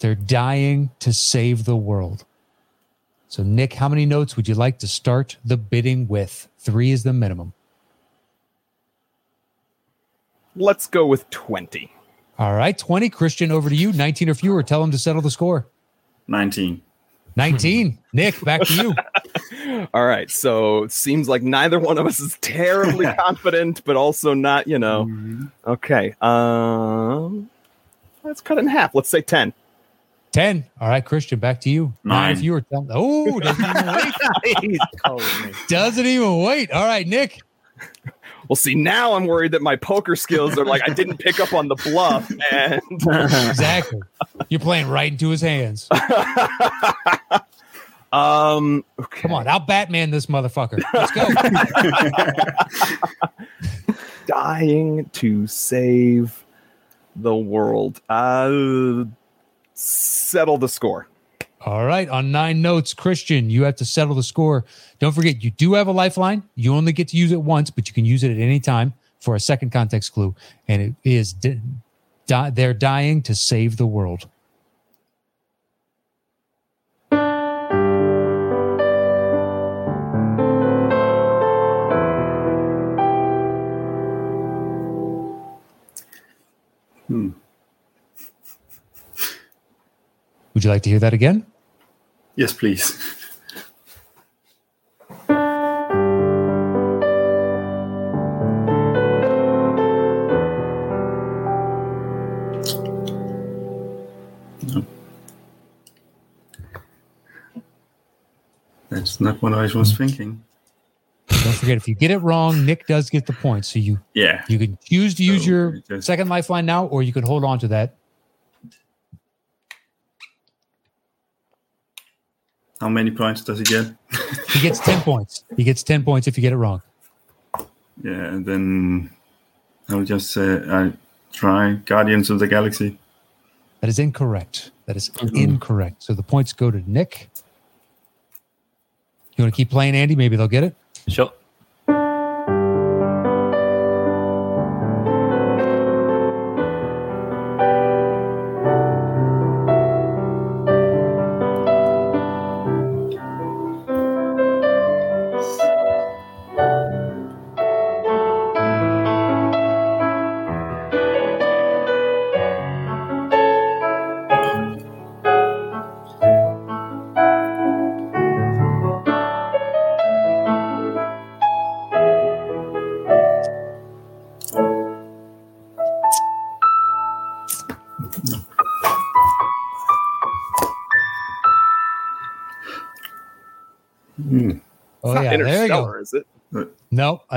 They're dying to save the world. So, Nick, how many notes would you like to start the bidding with? Three is the minimum. Let's go with twenty. All right. 20. Christian, over to you. 19 or fewer. Tell them to settle the score. 19. 19. Nick, back to you. [laughs] All right. So it seems like neither one of us is terribly [laughs] confident, but also not. You know. Okay. Um. Let's cut it in half. Let's say ten. 10. All right, Christian, back to you. Nine or Nine. fewer. Tell Oh, doesn't even wait. [laughs] He's cold with me. Doesn't even wait. All right, Nick. Well, see, now I'm worried that my poker skills are like I didn't pick up on the bluff, and [laughs] Exactly. You're playing right into his hands. [laughs] um. Okay. Come on, I'll Batman this motherfucker. Let's go. [laughs] dying to save the world. Uh, settle the score. All right. On nine notes, Christian, you have to settle the score. Don't forget, you do have a lifeline. You only get to use it once, but you can use it at any time for a second context clue. And it is di- di- they're dying to save the world. Hmm. Would you like to hear that again? Yes, please. No. That's not what I was thinking. Don't forget, if you get it wrong, Nick does get the point. So you Yeah. you can choose to use So, your just- second lifeline now, or you can hold on to that. How many points does he get? He gets ten [laughs] points. He gets ten points if you get it wrong. Yeah, and then I'll just say I try Guardians of the Galaxy. That is incorrect. That is incorrect. So the points go to Nick. You want to keep playing, Andy? Maybe they'll get it. Sure.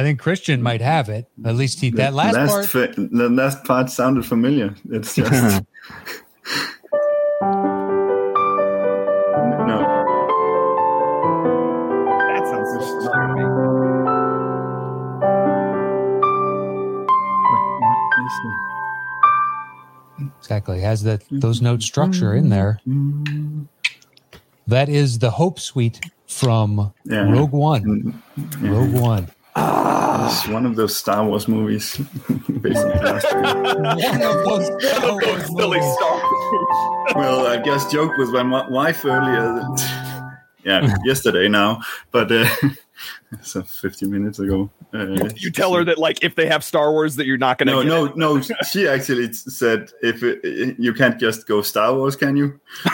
Think Christian might have it. At least he that last, part. fa- the last part sounded familiar. It's just [laughs] [laughs] no. That sounds just familiar to me. What is it? Exactly. Has that those note structure in there. That is the Hope Suite from Yeah. Rogue One. Mm-hmm. Rogue One. It's one of those Star Wars movies based on one. One of those Silly Star Wars. Well, I just joked with my wife earlier. That, [laughs] yeah, yesterday now, but uh, [laughs] so 50 minutes ago. Uh, You tell her that like if they have Star Wars that you're not gonna No, get no, it. no. She actually said, "If it, you can't just go Star Wars, can you?" [laughs]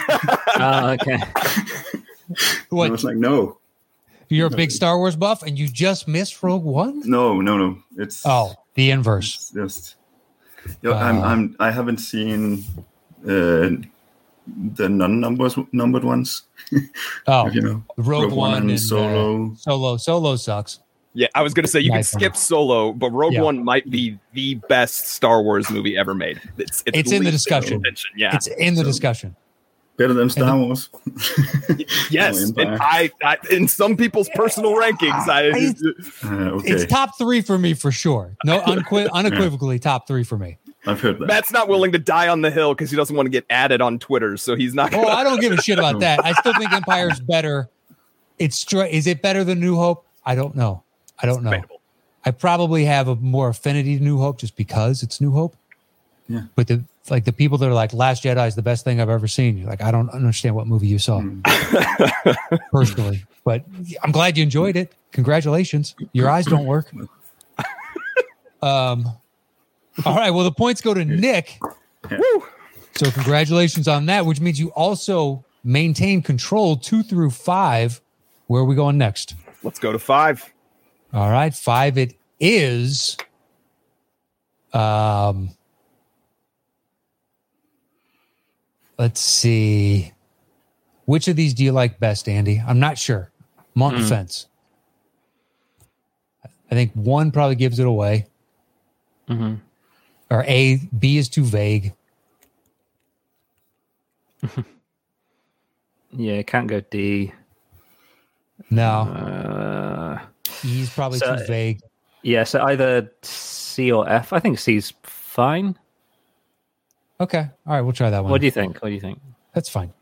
Ah, okay. And I was like, "No, You're a big Star Wars buff, and you just missed Rogue One. no, no, no. It's Oh, the inverse. it's just. Yo, I'm, Uh. I'm, I haven't seen uh, the non-numbers numbered ones. [laughs] Oh, You know, Rogue, One, and uh, Solo. Solo. Solo sucks. Yeah, I was gonna say you Nice can one. skip Solo, but Rogue Yeah. One might be the best Star Wars movie ever made. It's It's in the discussion. Yeah. It's in the So- discussion. Better than Star Wars. [laughs] yes, Oh, and I, I in some people's personal rankings, I, Uh, okay, It's top three for me for sure. No, [laughs] unqui- unequivocally top three for me. I've heard that. Matt's not willing to die on the hill because he doesn't want to get added on Twitter, so he's not. Oh, Gonna, I don't give a shit about that. I still think Empire's better. It's str- is it better than New Hope? I don't know. I don't know. Debatable. I probably have a more affinity to New Hope just because it's New Hope. Yeah. But the like the people that are like Last Jedi is the best thing I've ever seen. You're like, I don't understand what movie you saw [laughs] personally, but I'm glad you enjoyed it. Congratulations. Your eyes don't work. [laughs] Um. All right. Well, the points go to Nick. Woo. So congratulations on that, which means you also maintain control two through five. Where are we going next? Let's go to five. All right, five it is. Um, let's see. Which of these do you like best, Andy? I'm not sure. I'm on the fence. I think one probably gives it away, Mhm. or A, B is too vague. [laughs] Yeah, can't go D. No, Uh, E is probably so- too vague. yeah, so either C or F. I think C's fine. Okay, all right, we'll try that one. What do you think? What do you think? That's fine.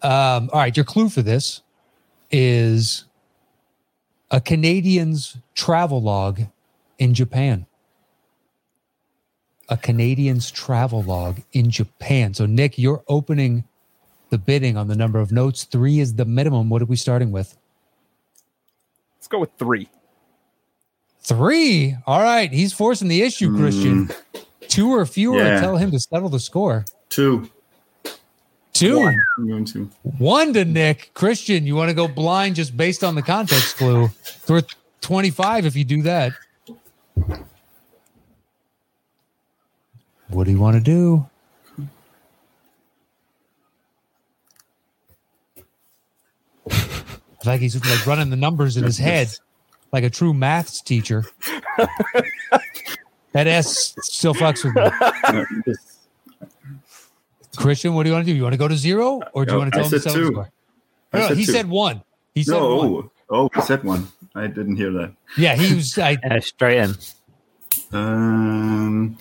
Um, all right, your clue for this is a Canadian's travel log in Japan. A Canadian's travel log in Japan. So, Nick, you're opening the bidding on the number of notes. Three is the minimum. What are we starting with? Let's go with three. Three. All right. He's forcing the issue, Christian. Two or fewer, Yeah. tell him to settle the score. Two. Two. I'm going to. One to Nick. Christian, you want to go blind just based on the context clue? It's worth 25 if you do that. What do you want to do? It's [laughs] like he's like running the numbers in his head like a true maths teacher. [laughs] that ass still fucks with me. Christian, what do you want to do? You want to go to zero or do you No, want to I tell him to said settle the two. score? No, no, said he two. said one. He said one. no. Oh, I said one. I didn't hear that. Yeah, he was. I, [laughs] Yeah, straight in. Um,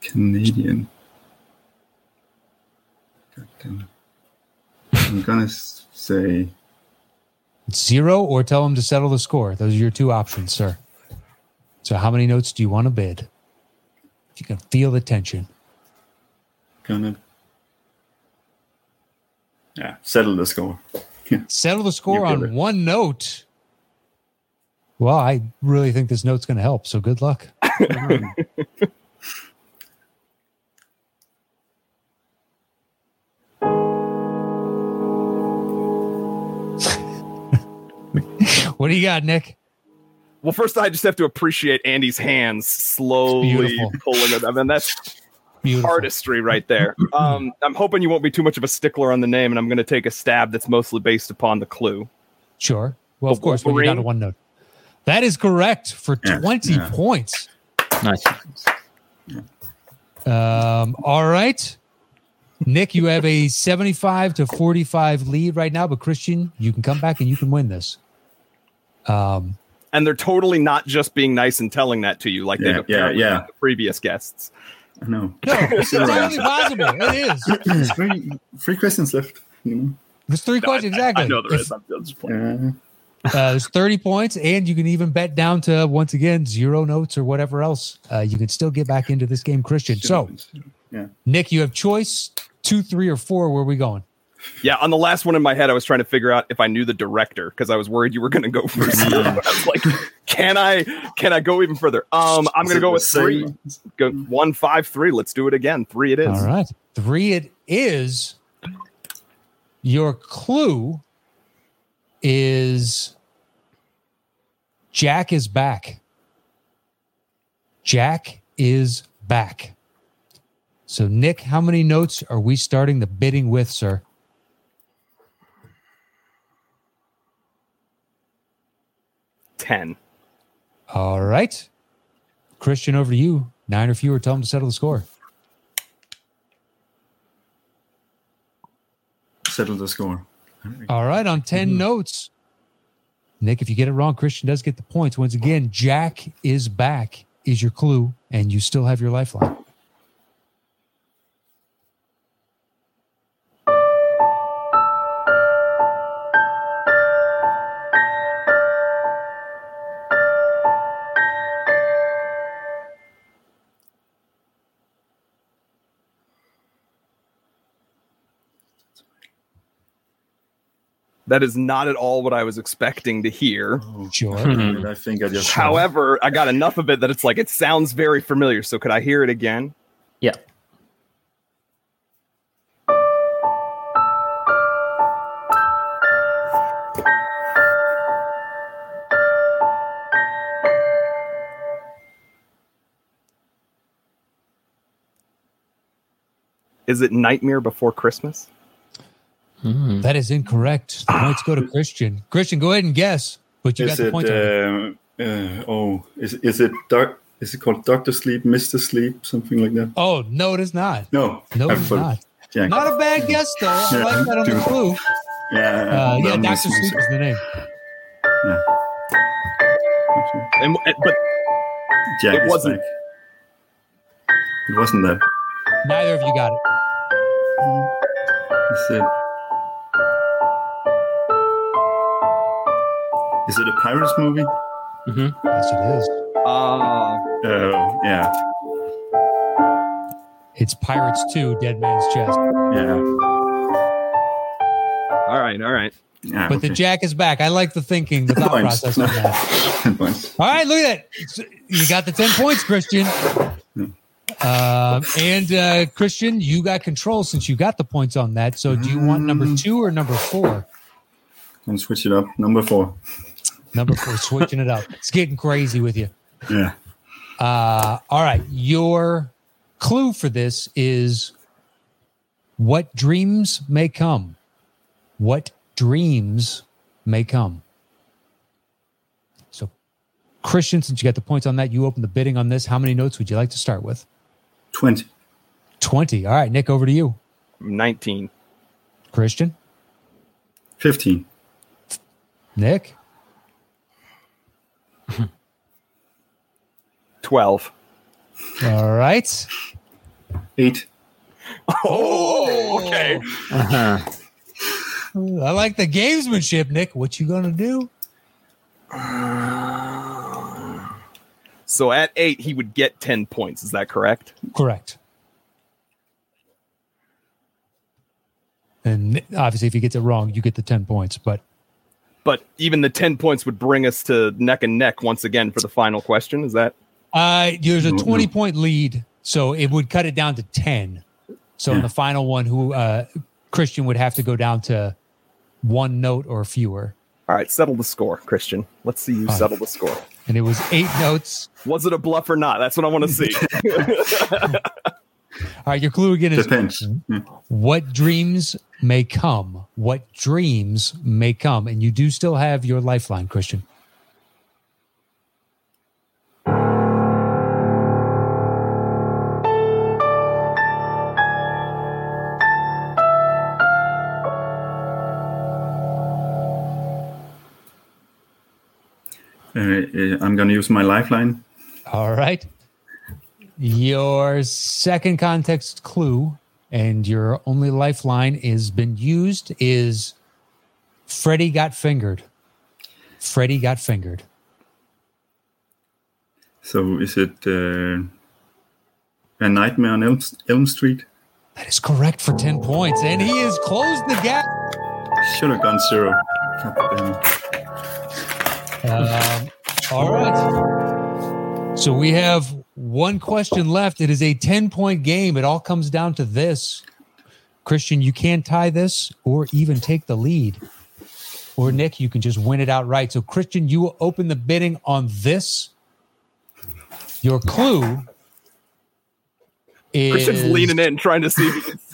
Canadian. God it. I'm gonna say zero or tell him to settle the score. Those are your two options, sir. So, how many notes do you want to bid? You can feel the tension. gonna. Yeah, settle the score. [laughs] Settle the score on it. one note. Well, I really think this note's going to help. So, good luck. [laughs] [laughs] what do you got, Nick? Well, first I just have to appreciate Andy's hands slowly pulling it. I mean, that's Beautiful. artistry right there. [clears throat] Um, I'm hoping you won't be too much of a stickler on the name, and I'm going to take a stab that's mostly based upon the clue. Sure. Well, of The course, when you're down to one note. That is correct for Yeah, 20 yeah. points. Nice. Um, all right. Nick, you have a 75 to 45 lead right now, but Christian, you can come back and you can win this. Um, And they're totally not just being nice and telling that to you, like Yeah, they've yeah, yeah. done the previous guests. I know. no, it's [laughs] Zero totally possible. It is. There's three, three questions left. You There's three questions exactly. I know there If- is. I'm just playing. Uh, Uh, there's 30 points, and you can even bet down to once again zero notes or whatever else. Uh, you can still get back into this game, Christian. So, yeah. Nick, you have choice two, three, or four. Where are we going? Yeah, on the last one in my head, I was trying to figure out if I knew the director because I was worried you were going to go [laughs] for zero. I was like, can I can I go even further? Um, I'm going to go with three. Go one, five, three. Let's do it again. Three. It is. All right. Three it is. Your clue is Jack is back. Jack is back. So, Nick, how many notes are we starting the bidding with, sir? Ten. All right. Christian, over to you. Nine or fewer. Tell him to settle the score. Settle the score. All right, on 10 mm-hmm. notes. Nick, if you get it wrong, Christian does get the points. Once again, Jack is back is your clue, and you still have your lifeline. That is not at all what I was expecting to hear. Oh, Sure. Mhm. I think I just. However, I got enough of it that it's like it sounds very familiar. So could I hear it again? Yeah. Is it Nightmare Before Christmas? Mm. That is incorrect. The points go to Christian. Christian, go ahead and guess, but you Is got the it? point. already. Uh, uh, oh, is is it dark? Is it called Doctor Sleep, Mister Sleep, something like that? oh, no, it is not. No, No, it's not. Jack. Not a bad guess, though. I Yeah, like that on the clue. yeah, Uh, yeah, Dr. was Sleep music. is the name. And, and- but Jack It is wasn't. back. It wasn't that. Neither of you got it. Is it? Is it a Pirates movie? Yes, it is. uh, Oh, yeah, It's Pirates 2, Dead Man's Chest. yeah, all right, all right. yeah. But the Jack is back. I like the thinking, the [laughs] thought Points. process on that. [laughs] Ten points. All right, look at that. You got the 10 points, Christian. Um, and uh, Christian, you got control since you got the points on that. So do you want number Mm. two or number four? And switch it up. Number four. Number four, switching it up. It's getting crazy with you. Yeah. Uh, all right. Your clue for this is what dreams may come. What dreams may come. So, Christian, since you got the points on that, you open the bidding on this. How many notes would you like to start with? 20. 20. All right, Nick, over to you. 19. Christian, 15. Nick, 12. all right. 8. Oh, okay. Uh-huh. I like the gamesmanship, Nick. What you gonna do? So at eight, he would get 10 points. Is that correct? Correct. And obviously, if he gets it wrong, you get the 10 points. But But even the 10 points would bring us to neck and neck once again for the final question. Is that? Uh, there's a no. 20 point lead. So it would cut it down to 10. So in the final one, who uh, Christian would have to go down to one note or fewer. All right, settle the score, Christian. Let's see you Fine. settle the score. And it was eight notes. Was it a bluff or not? That's what I want to see. [laughs] [laughs] All right, your clue again is Depends. What dreams may come. What dreams may come. And you do still have your lifeline, Christian. I'm going to use my lifeline. All right. Your second context clue and your only lifeline has been used is Freddy got fingered. Freddy got fingered. So is it uh, A Nightmare on Elm, Elm Street? That is correct for 10 points. And he has closed the gap. Should have gone zero. God damn it. Um, all right. So we have one question left. It is a 10 point game. It all comes down to this. Christian, you can tie this or even take the lead. Or Nick, you can just win it outright. So, Christian, you will open the bidding on this. Your clue is Christian's leaning in, trying to see if he can see.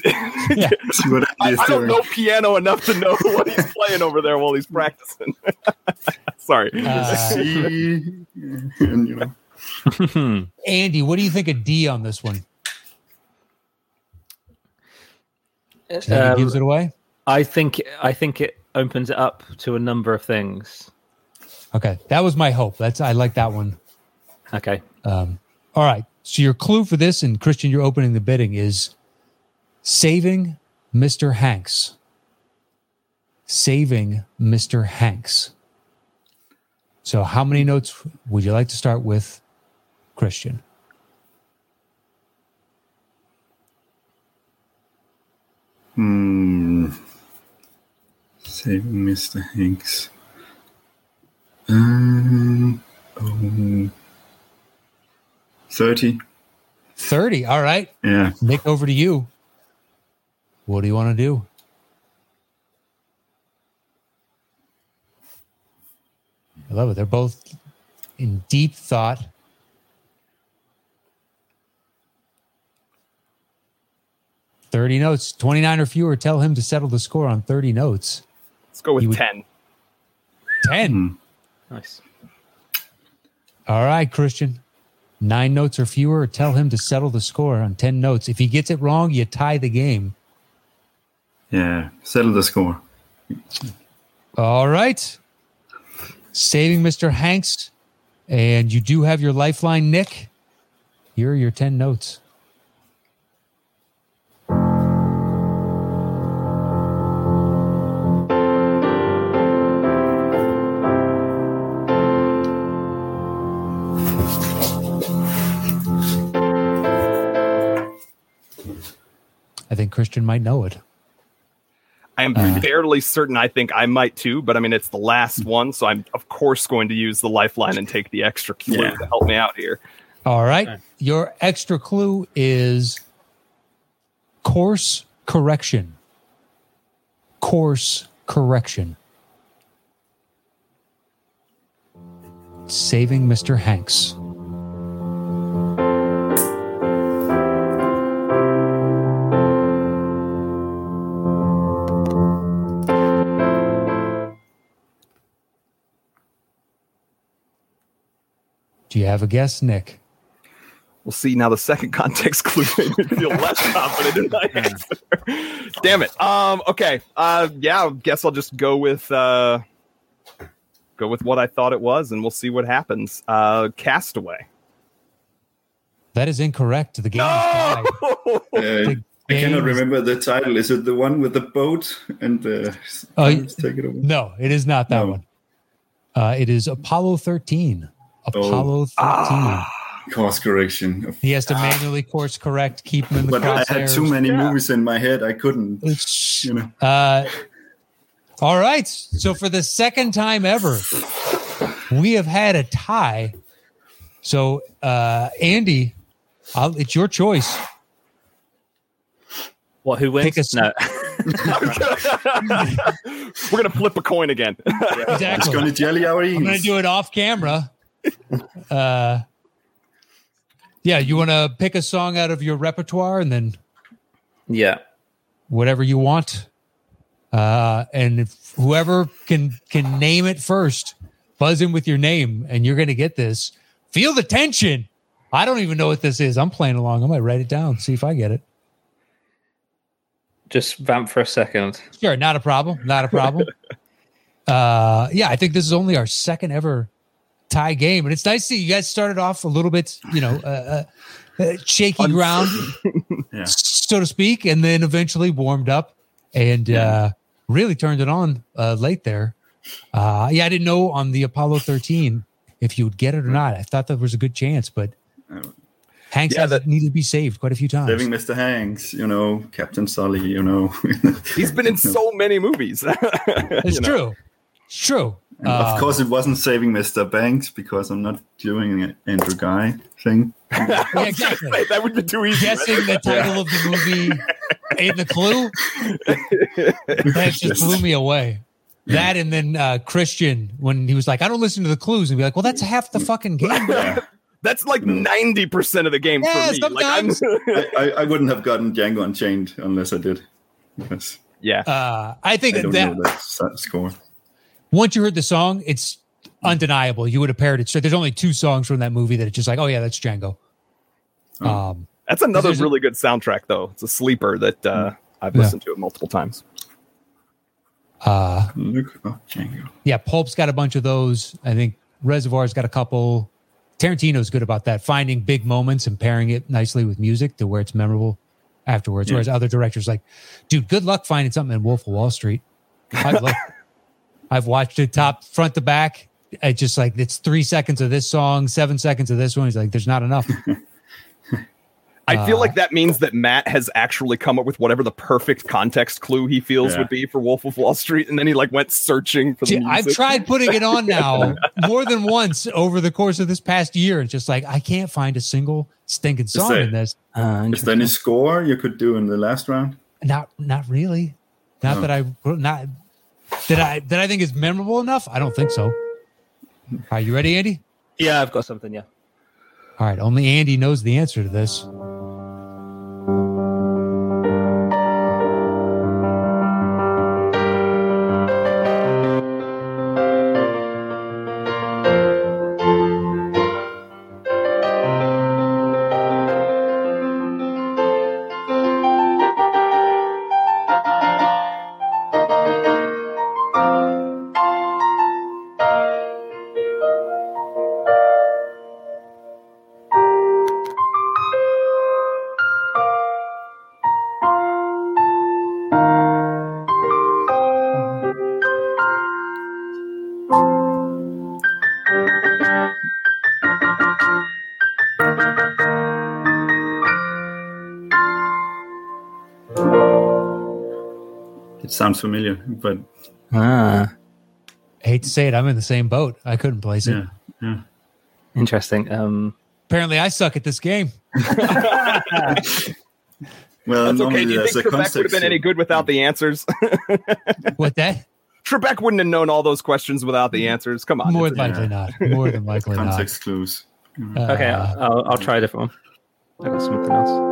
Yeah. [laughs] See what I, I don't doing. know piano enough to know [laughs] what he's playing over there while he's [laughs] practicing. Sorry. Uh, See, and, you know, Andy, what do you think of D on this one? Do it Um, gives it away? I think I think it opens it up to a number of things. Okay, that was my hope. That's I like that one. Okay. Um, all right. So your clue for this, and Christian, you're opening the bidding, is saving Mr. Hanks. Saving Mr. Hanks. So, how many notes would you like to start with, Christian? hmm. Saving Mr. Hanks. Um, oh, 30. 30. All right. Yeah. Nick, over to you. What do you want to do? I love it. They're both in deep thought. Thirty notes, twenty-nine or fewer. Tell him to settle the score on thirty notes. Let's go with would- 10. Ten. Hmm. Nice. All right, Christian. Nine notes or fewer. Tell him to settle the score on ten notes. If he gets it wrong, you tie the game. Yeah. Settle the score. All right. Saving Mr. Hanks. And you do have your lifeline, Nick. Here are your 10 notes. I think Christian might know it. I am Uh. fairly certain I think I might too, but I mean, it's the last one. So I'm, of course, going to use the lifeline and take the extra clue Yeah. to help me out here. All right. Okay. Your extra clue is course correction. Course correction. Saving Mr. Hanks. Have a guess, Nick? We'll see now. The second context clue made me feel less confident in my answer. Damn it. Um. Okay. Uh. Yeah. I guess I'll just go with uh. Go with what I thought it was, and we'll see what happens. Uh. Castaway. That is incorrect. The game is tied. [laughs] Uh, I cannot remember the title. Is it the one with the boat and the? Oh, Let's take it away. No, it is not that No. one. Uh, it is Apollo 13. Apollo 13. Course correction. He has to manually course correct, keep him in the But I had too many Yeah. movies in my head. I couldn't. You know. Uh, all right. So for the second time ever, we have had a tie. So uh, Andy, I'll, it's your choice. What? Who wins? Pick a s- no. [laughs] We're gonna flip a coin again. It's Exactly. gonna jelly our I'm going to do it off camera. [laughs] Uh, yeah, you want to pick a song out of your repertoire and then yeah. whatever you want. Uh, and if whoever can can name it first, buzz in with your name, and you're going to get this. Feel the tension. I don't even know what this is. I'm playing along. I might write it down, see if I get it. Just vamp for a second. Sure, not a problem. Not a problem. [laughs] uh, yeah, I think this is only our second ever tie game, and it's nice to see you guys started off a little bit, you know, uh, uh, shaky ground, [laughs] Yeah. so to speak, and then eventually warmed up and uh, really turned it on uh, late there. Uh, yeah, I didn't know on the Apollo 13 if you would get it or not. I thought there was a good chance, but. Hanks Yeah, that- needed to be saved quite a few times. Saving Mr. Hanks, you know, Captain Sully, you know. [laughs] He's been in so many movies. [laughs] It's You know. true. It's true. And Uh, of course, it wasn't saving Mr. Banks because I'm not doing an Andrew Guy thing. yeah, exactly. [laughs] that would be too easy. right? guessing the title of the movie in the clue that just blew me away that and then uh christian when he was like i don't listen to the clues and be like well that's half the fucking game That's like ninety percent of the game Yeah, for me. Like, I'm, sometimes. I, I, I wouldn't have gotten Django Unchained unless I did. Yes. yeah. uh i think I don't that know that score. Once you heard the song it's undeniable you would have paired it straight there's only two songs from that movie that it's just like oh yeah that's django Oh. um That's another there's a- really good soundtrack, though. It's a sleeper that uh, I've Yeah. listened to it multiple times. uh Look up Django. yeah pulp's got a bunch of those i think reservoir's got a couple tarantino's good about that finding big moments and pairing it nicely with music to where it's memorable afterwards Yeah. whereas other directors like dude good luck finding something in wolf of wall street [laughs] i've, watched it top front to back I just like it's three seconds of this song seven seconds of this one he's like there's not enough [laughs] I feel Uh, like that means that Matt has actually come up with whatever the perfect context clue he feels Yeah. would be for Wolf of Wall Street, and then he like went searching for the See, I've tried putting it on now [laughs] more than once over the course of this past year. It's just like I can't find a single stinking song it- in this. Uh, Is there any score you could do in the last round? Not not really. Not Oh. that I not that I did I think is memorable enough. I don't think so. Are you ready, Andy? yeah, I've got something. Yeah. All right. Only Andy knows the answer to this. It sounds familiar, but Ah, I hate to say it, I'm in the same boat. I couldn't place it. yeah, yeah. interesting. Um, Apparently, I suck at this game. [laughs] Well, That's normally okay. Do you there's think a Trebek would have been any good without the answers? [laughs] What that? Trebek wouldn't have known all those questions without the answers. Come on. More than likely not. More than likely [laughs] not. context clues? Okay, Uh, I'll, I'll try a different one. I got something else.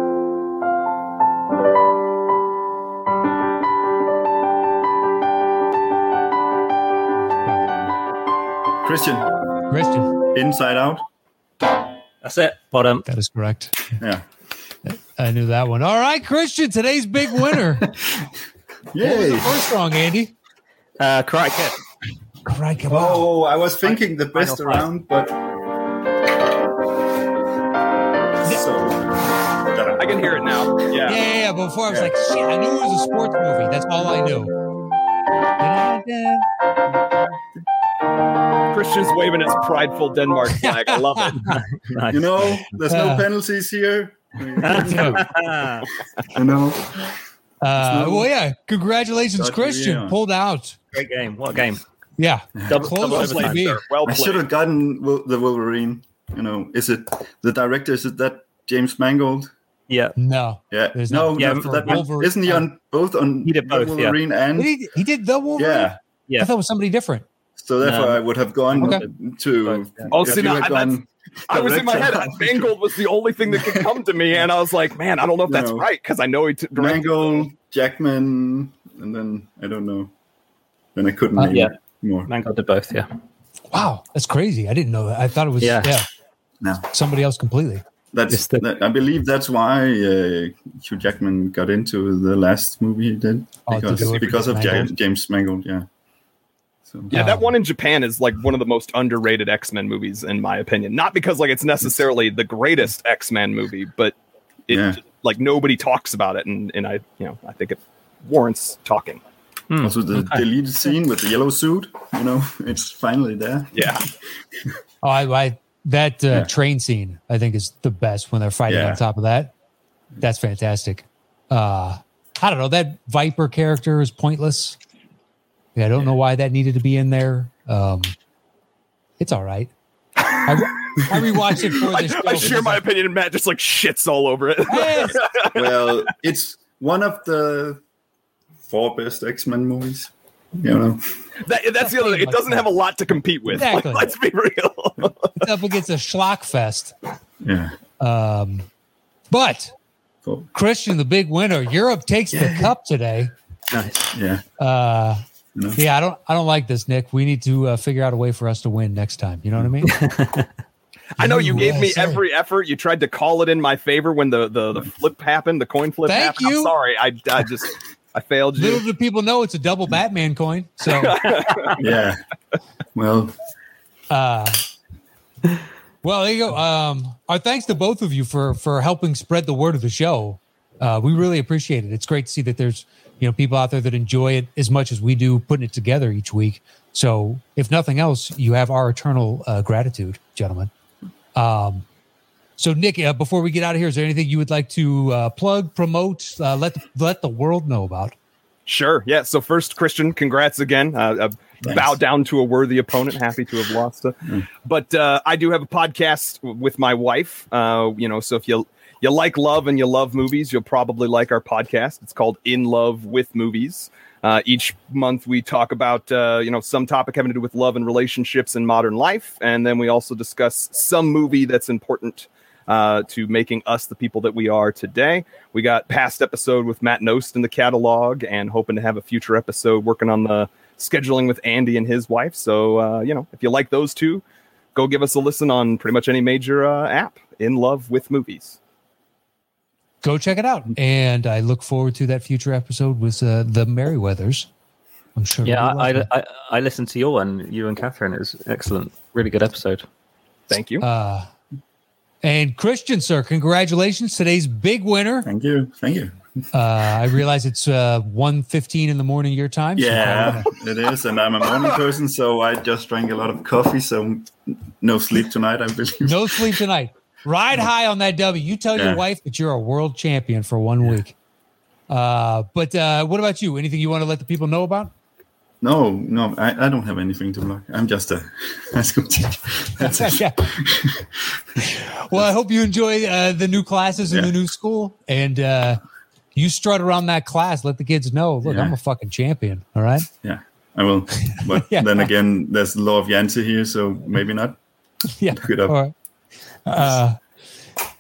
Christian, Christian, Inside Out. That's it. Bottom. that is correct. Yeah. I knew that one. All right, Christian, today's big winner. [laughs] What was Yay. the first song, Andy? Uh, Karate Kid. Right, come on. Oh, I was thinking the best Final five. around, but so I can hear it now. Yeah, Yeah. yeah, yeah. Before I was like, shit, I knew it was a sports movie. That's all I knew. Christian's waving his prideful Denmark flag. I love it. [laughs] Nice. you know, there's no Uh. penalties here. [laughs] you know, Uh, well, yeah. Congratulations, Gotcha, Christian. yeah. Pulled out. Great game. What game. Yeah. Double, Close double was like overtime. me. Well I should have gotten the Wolverine. You know, is it the director? Is it that James Mangold? Yeah. No. Yeah, There's no, not- Yeah, for that Wolverine- isn't he on both on He did both, yeah. Wolverine and He, he did the Wolverine? yeah. Yeah. I thought it was somebody different. So therefore, No. I would have gone Okay. to. Both, yeah. Oh, see, now, had I- that's- gone I was in my head. director- Mangold was the only thing that could come to me, and I was like, "Man, I don't know if that's No. right because I know he t- directed Mangold, Jackman, and then I don't know. Then I couldn't Uh, yeah. more. Mangold did both. Yeah. Wow. That's crazy. I didn't know that. I thought it was yeah, Yeah. No. somebody else completely. That's the- that, I believe that's why uh, Hugh Jackman got into the last movie he did Oh, because do it because of with Mangold? James Mangold. Yeah. So Yeah, Um, that one in Japan is like one of the most underrated X Men movies, in my opinion. Not because like it's necessarily the greatest X Men movie, but it Yeah. like nobody talks about it, and and I you know I think it warrants talking. also the Okay. deleted scene with the yellow suit. You know, [laughs] it's finally there. Yeah, [laughs] Oh, I, I that uh, Yeah. train scene I think is the best when they're fighting Yeah. on top of that. That's fantastic. Uh, I don't know that Viper character is pointless. Yeah, I don't know why that needed to be in there. Um, it's all right. I, [laughs] I rewatched it for I, this. I share my opinion, and Matt just like shits all over it. Yes. [laughs] well, it's one of the four best X Men movies. You know, That, that's the other thing. It doesn't have a lot to compete with. [laughs] Like, let's be real. It's up against a schlock fest. yeah. Um, but Cool. Christian, the big winner, Europe takes the cup today. Nice. Yeah. Uh, No. yeah, I don't, I don't like this, Nick. We need to uh, figure out a way for us to win next time. You know what I mean? [laughs] I know you gave me USA. every effort. You tried to call it in my favor when the the, the flip happened, the coin flip Thank happened. you. I'm sorry. I, I just I failed you. Little do people know it's a double Batman coin. So, [laughs] Yeah. Well, uh, well, there you go. Um, our thanks to both of you for for helping spread the word of the show. Uh, we really appreciate it. It's great to see that there's you know people out there that enjoy it as much as we do putting it together each week. So, if nothing else, you have our eternal uh, gratitude, gentlemen. Um, so, Nick, uh, before we get out of here, is there anything you would like to uh, plug, promote, uh, let let the world know about? Sure. Yeah. So first, Christian, congrats again. Uh, uh, bow down to a worthy opponent. Happy to have lost. To. But uh, I do have a podcast w- with my wife. Uh, you know, so if you you like love and you love movies, you'll probably like our podcast. It's called In Love with Movies. Uh, each month we talk about uh, you know some topic having to do with love and relationships in modern life, and then we also discuss some movie that's important uh, to making us the people that we are today. We got past episode with Matt Nost in the catalog, and hoping to have a future episode working on the scheduling with Andy and his wife. So uh, you know, if you like those two, go give us a listen on pretty much any major uh, app. In love with movies. Go check it out. And I look forward to that future episode with uh, the Merriweathers. I'm sure. Yeah, it'll I. I, I listened to your one, you and Catherine. It was excellent. Really good episode. Thank you. uh, and Christian, sir, congratulations! Today's big winner. thank you. Thank you. Uh, I realize it's uh, 1.15 in the morning your time. so- Yeah, it is. And I'm a morning person, so I just drank a lot of coffee, so no sleep tonight, I believe. no sleep tonight. Ride high on that W. You tell Yeah. your wife that you're a world champion for one week. Uh, but uh, what about you? Anything you want to let the people know about? No, no, I, I don't have anything to block. I'm just a high school teacher. Yeah. well, I hope you enjoy uh, the new classes in Yeah. the new school, and uh, you strut around that class. Let the kids know, look, Yeah. I'm a fucking champion. All right. Yeah, I will. But [laughs] Yeah. then again, there's the law of Jante here, so maybe not. [laughs] Yeah. It up. All right. Uh,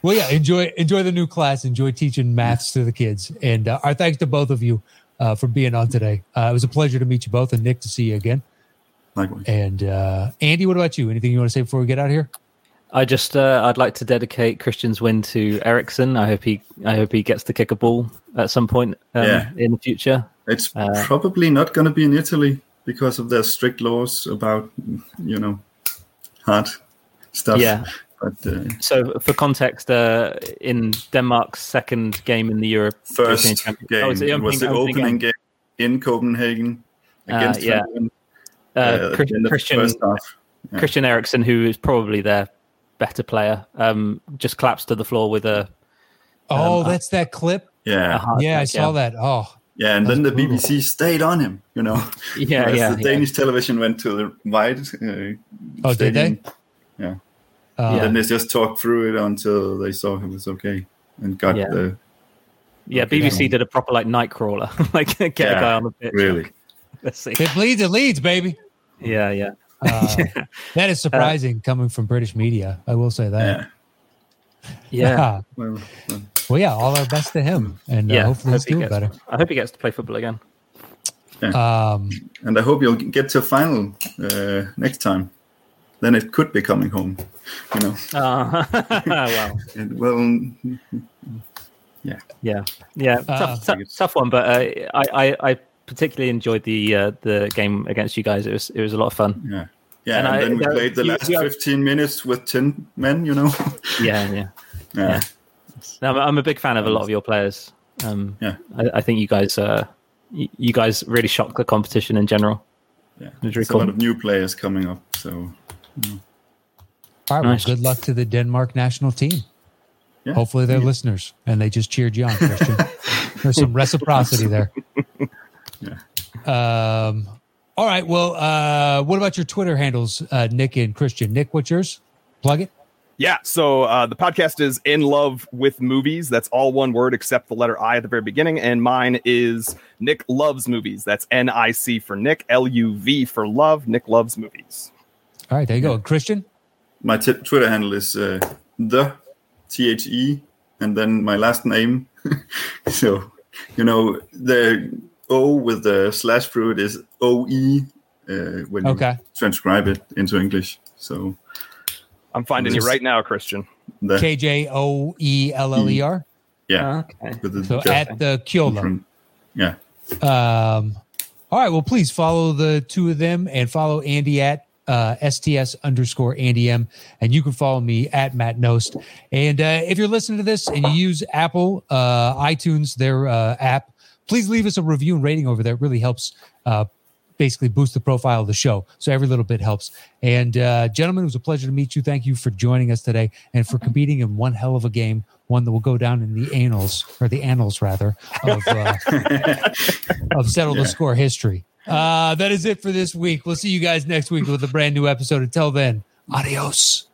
well, yeah. Enjoy enjoy the new class. Enjoy teaching maths to the kids. And uh, our thanks to both of you uh, for being on today. Uh, it was a pleasure to meet you both, and Nick to see you again. Likewise. And uh, Andy, what about you? Anything you want to say before we get out of here? I just uh, I'd like to dedicate Christian's win to Eriksen. I hope he I hope he gets to kick a ball at some point um, Yeah. in the future. It's Uh, probably not going to be in Italy because of their strict laws about, you know, hard stuff. Yeah. But uh, So for context, uh, in Denmark's second game in the Europe first game Oh, it's the it was the opening- opening game. game in Copenhagen against yeah. Finland, Uh, uh, Chris- in the Christian first half. Yeah. Christian Eriksen, who is probably their better player, um, just collapsed to the floor with a Oh, Um, that's that clip. Yeah, Yeah, I attack, saw that. Oh, yeah, and then the brutal. BBC stayed on him. You know, [laughs] Yeah, yeah, the yeah. Danish television went to the wide. Uh, Oh, did they? Stadium. Yeah. uh, Then they just talked through it until they saw it was okay and got Yeah. the Yeah, Okay, BBC did a proper like Nightcrawler, [laughs] like get a guy on the pitch. really. Let's see. it bleeds, it leads, baby. Yeah, yeah. Uh, [laughs] that is surprising coming from British media. I will say that. yeah. Yeah. [laughs] Well, well, well, yeah, all our best to him, and uh, Yeah, hopefully he's hope he doing gets- better. I hope he gets to play football again. Um, and I hope you'll get to a final uh, next time. Then it could be coming home. You know. Uh, [laughs] well, And, well, yeah, yeah, Uh, tough, tough, tough one. But uh, I, I, I particularly enjoyed the uh, the game against you guys. It was it was a lot of fun. yeah. Yeah, And and, I- then we there- played the you- last you are- 15 minutes with 10 men, you know? [laughs] Yeah, yeah. yeah. No, I'm, I'm a big fan of a lot of your players. Um, Yeah. I, I think you guys, uh, you, you guys really shocked the competition in general. yeah. It's really There's a lot of new players coming up, so all right, Nice. well, good luck to the Denmark national team. yeah. Hopefully, they're listeners and they just cheered you on, Christian. [laughs] There's some reciprocity there. Yeah. Um, all right. Well, uh, what about your Twitter handles, uh, Nick and Christian? Nick, what's yours? Plug it. Yeah, so uh, the podcast is In Love with Movies. That's all one word except the letter I at the very beginning. And mine is Nick Loves Movies. That's N I C for Nick, L U V for love. Nick Loves Movies. All right, there you go. Christian. My t- Twitter handle is uh, the T H E and then my last name. [laughs] so, you know, the O with the slash through it is O E uh, when you transcribe it into English. So, I'm finding you right now, Christian. K J O E L L E R. yeah. Okay. So at the Kjoeller. yeah. Um, all right. Well, please follow the two of them and follow Andy at uh, STS underscore Andy M. And you can follow me at Matt Nost. And uh, if you're listening to this and you use Apple uh, iTunes, their uh, app, please leave us a review and rating over there. It really helps uh, basically boost the profile of the show. So every little bit helps. And uh, gentlemen, it was a pleasure to meet you. Thank you for joining us today and for competing in one hell of a game, one that will go down in the annals or the annals rather of uh, [laughs] of settle the score history. Uh, that is it for this week. We'll see you guys next week with a brand new episode. Until then, adios.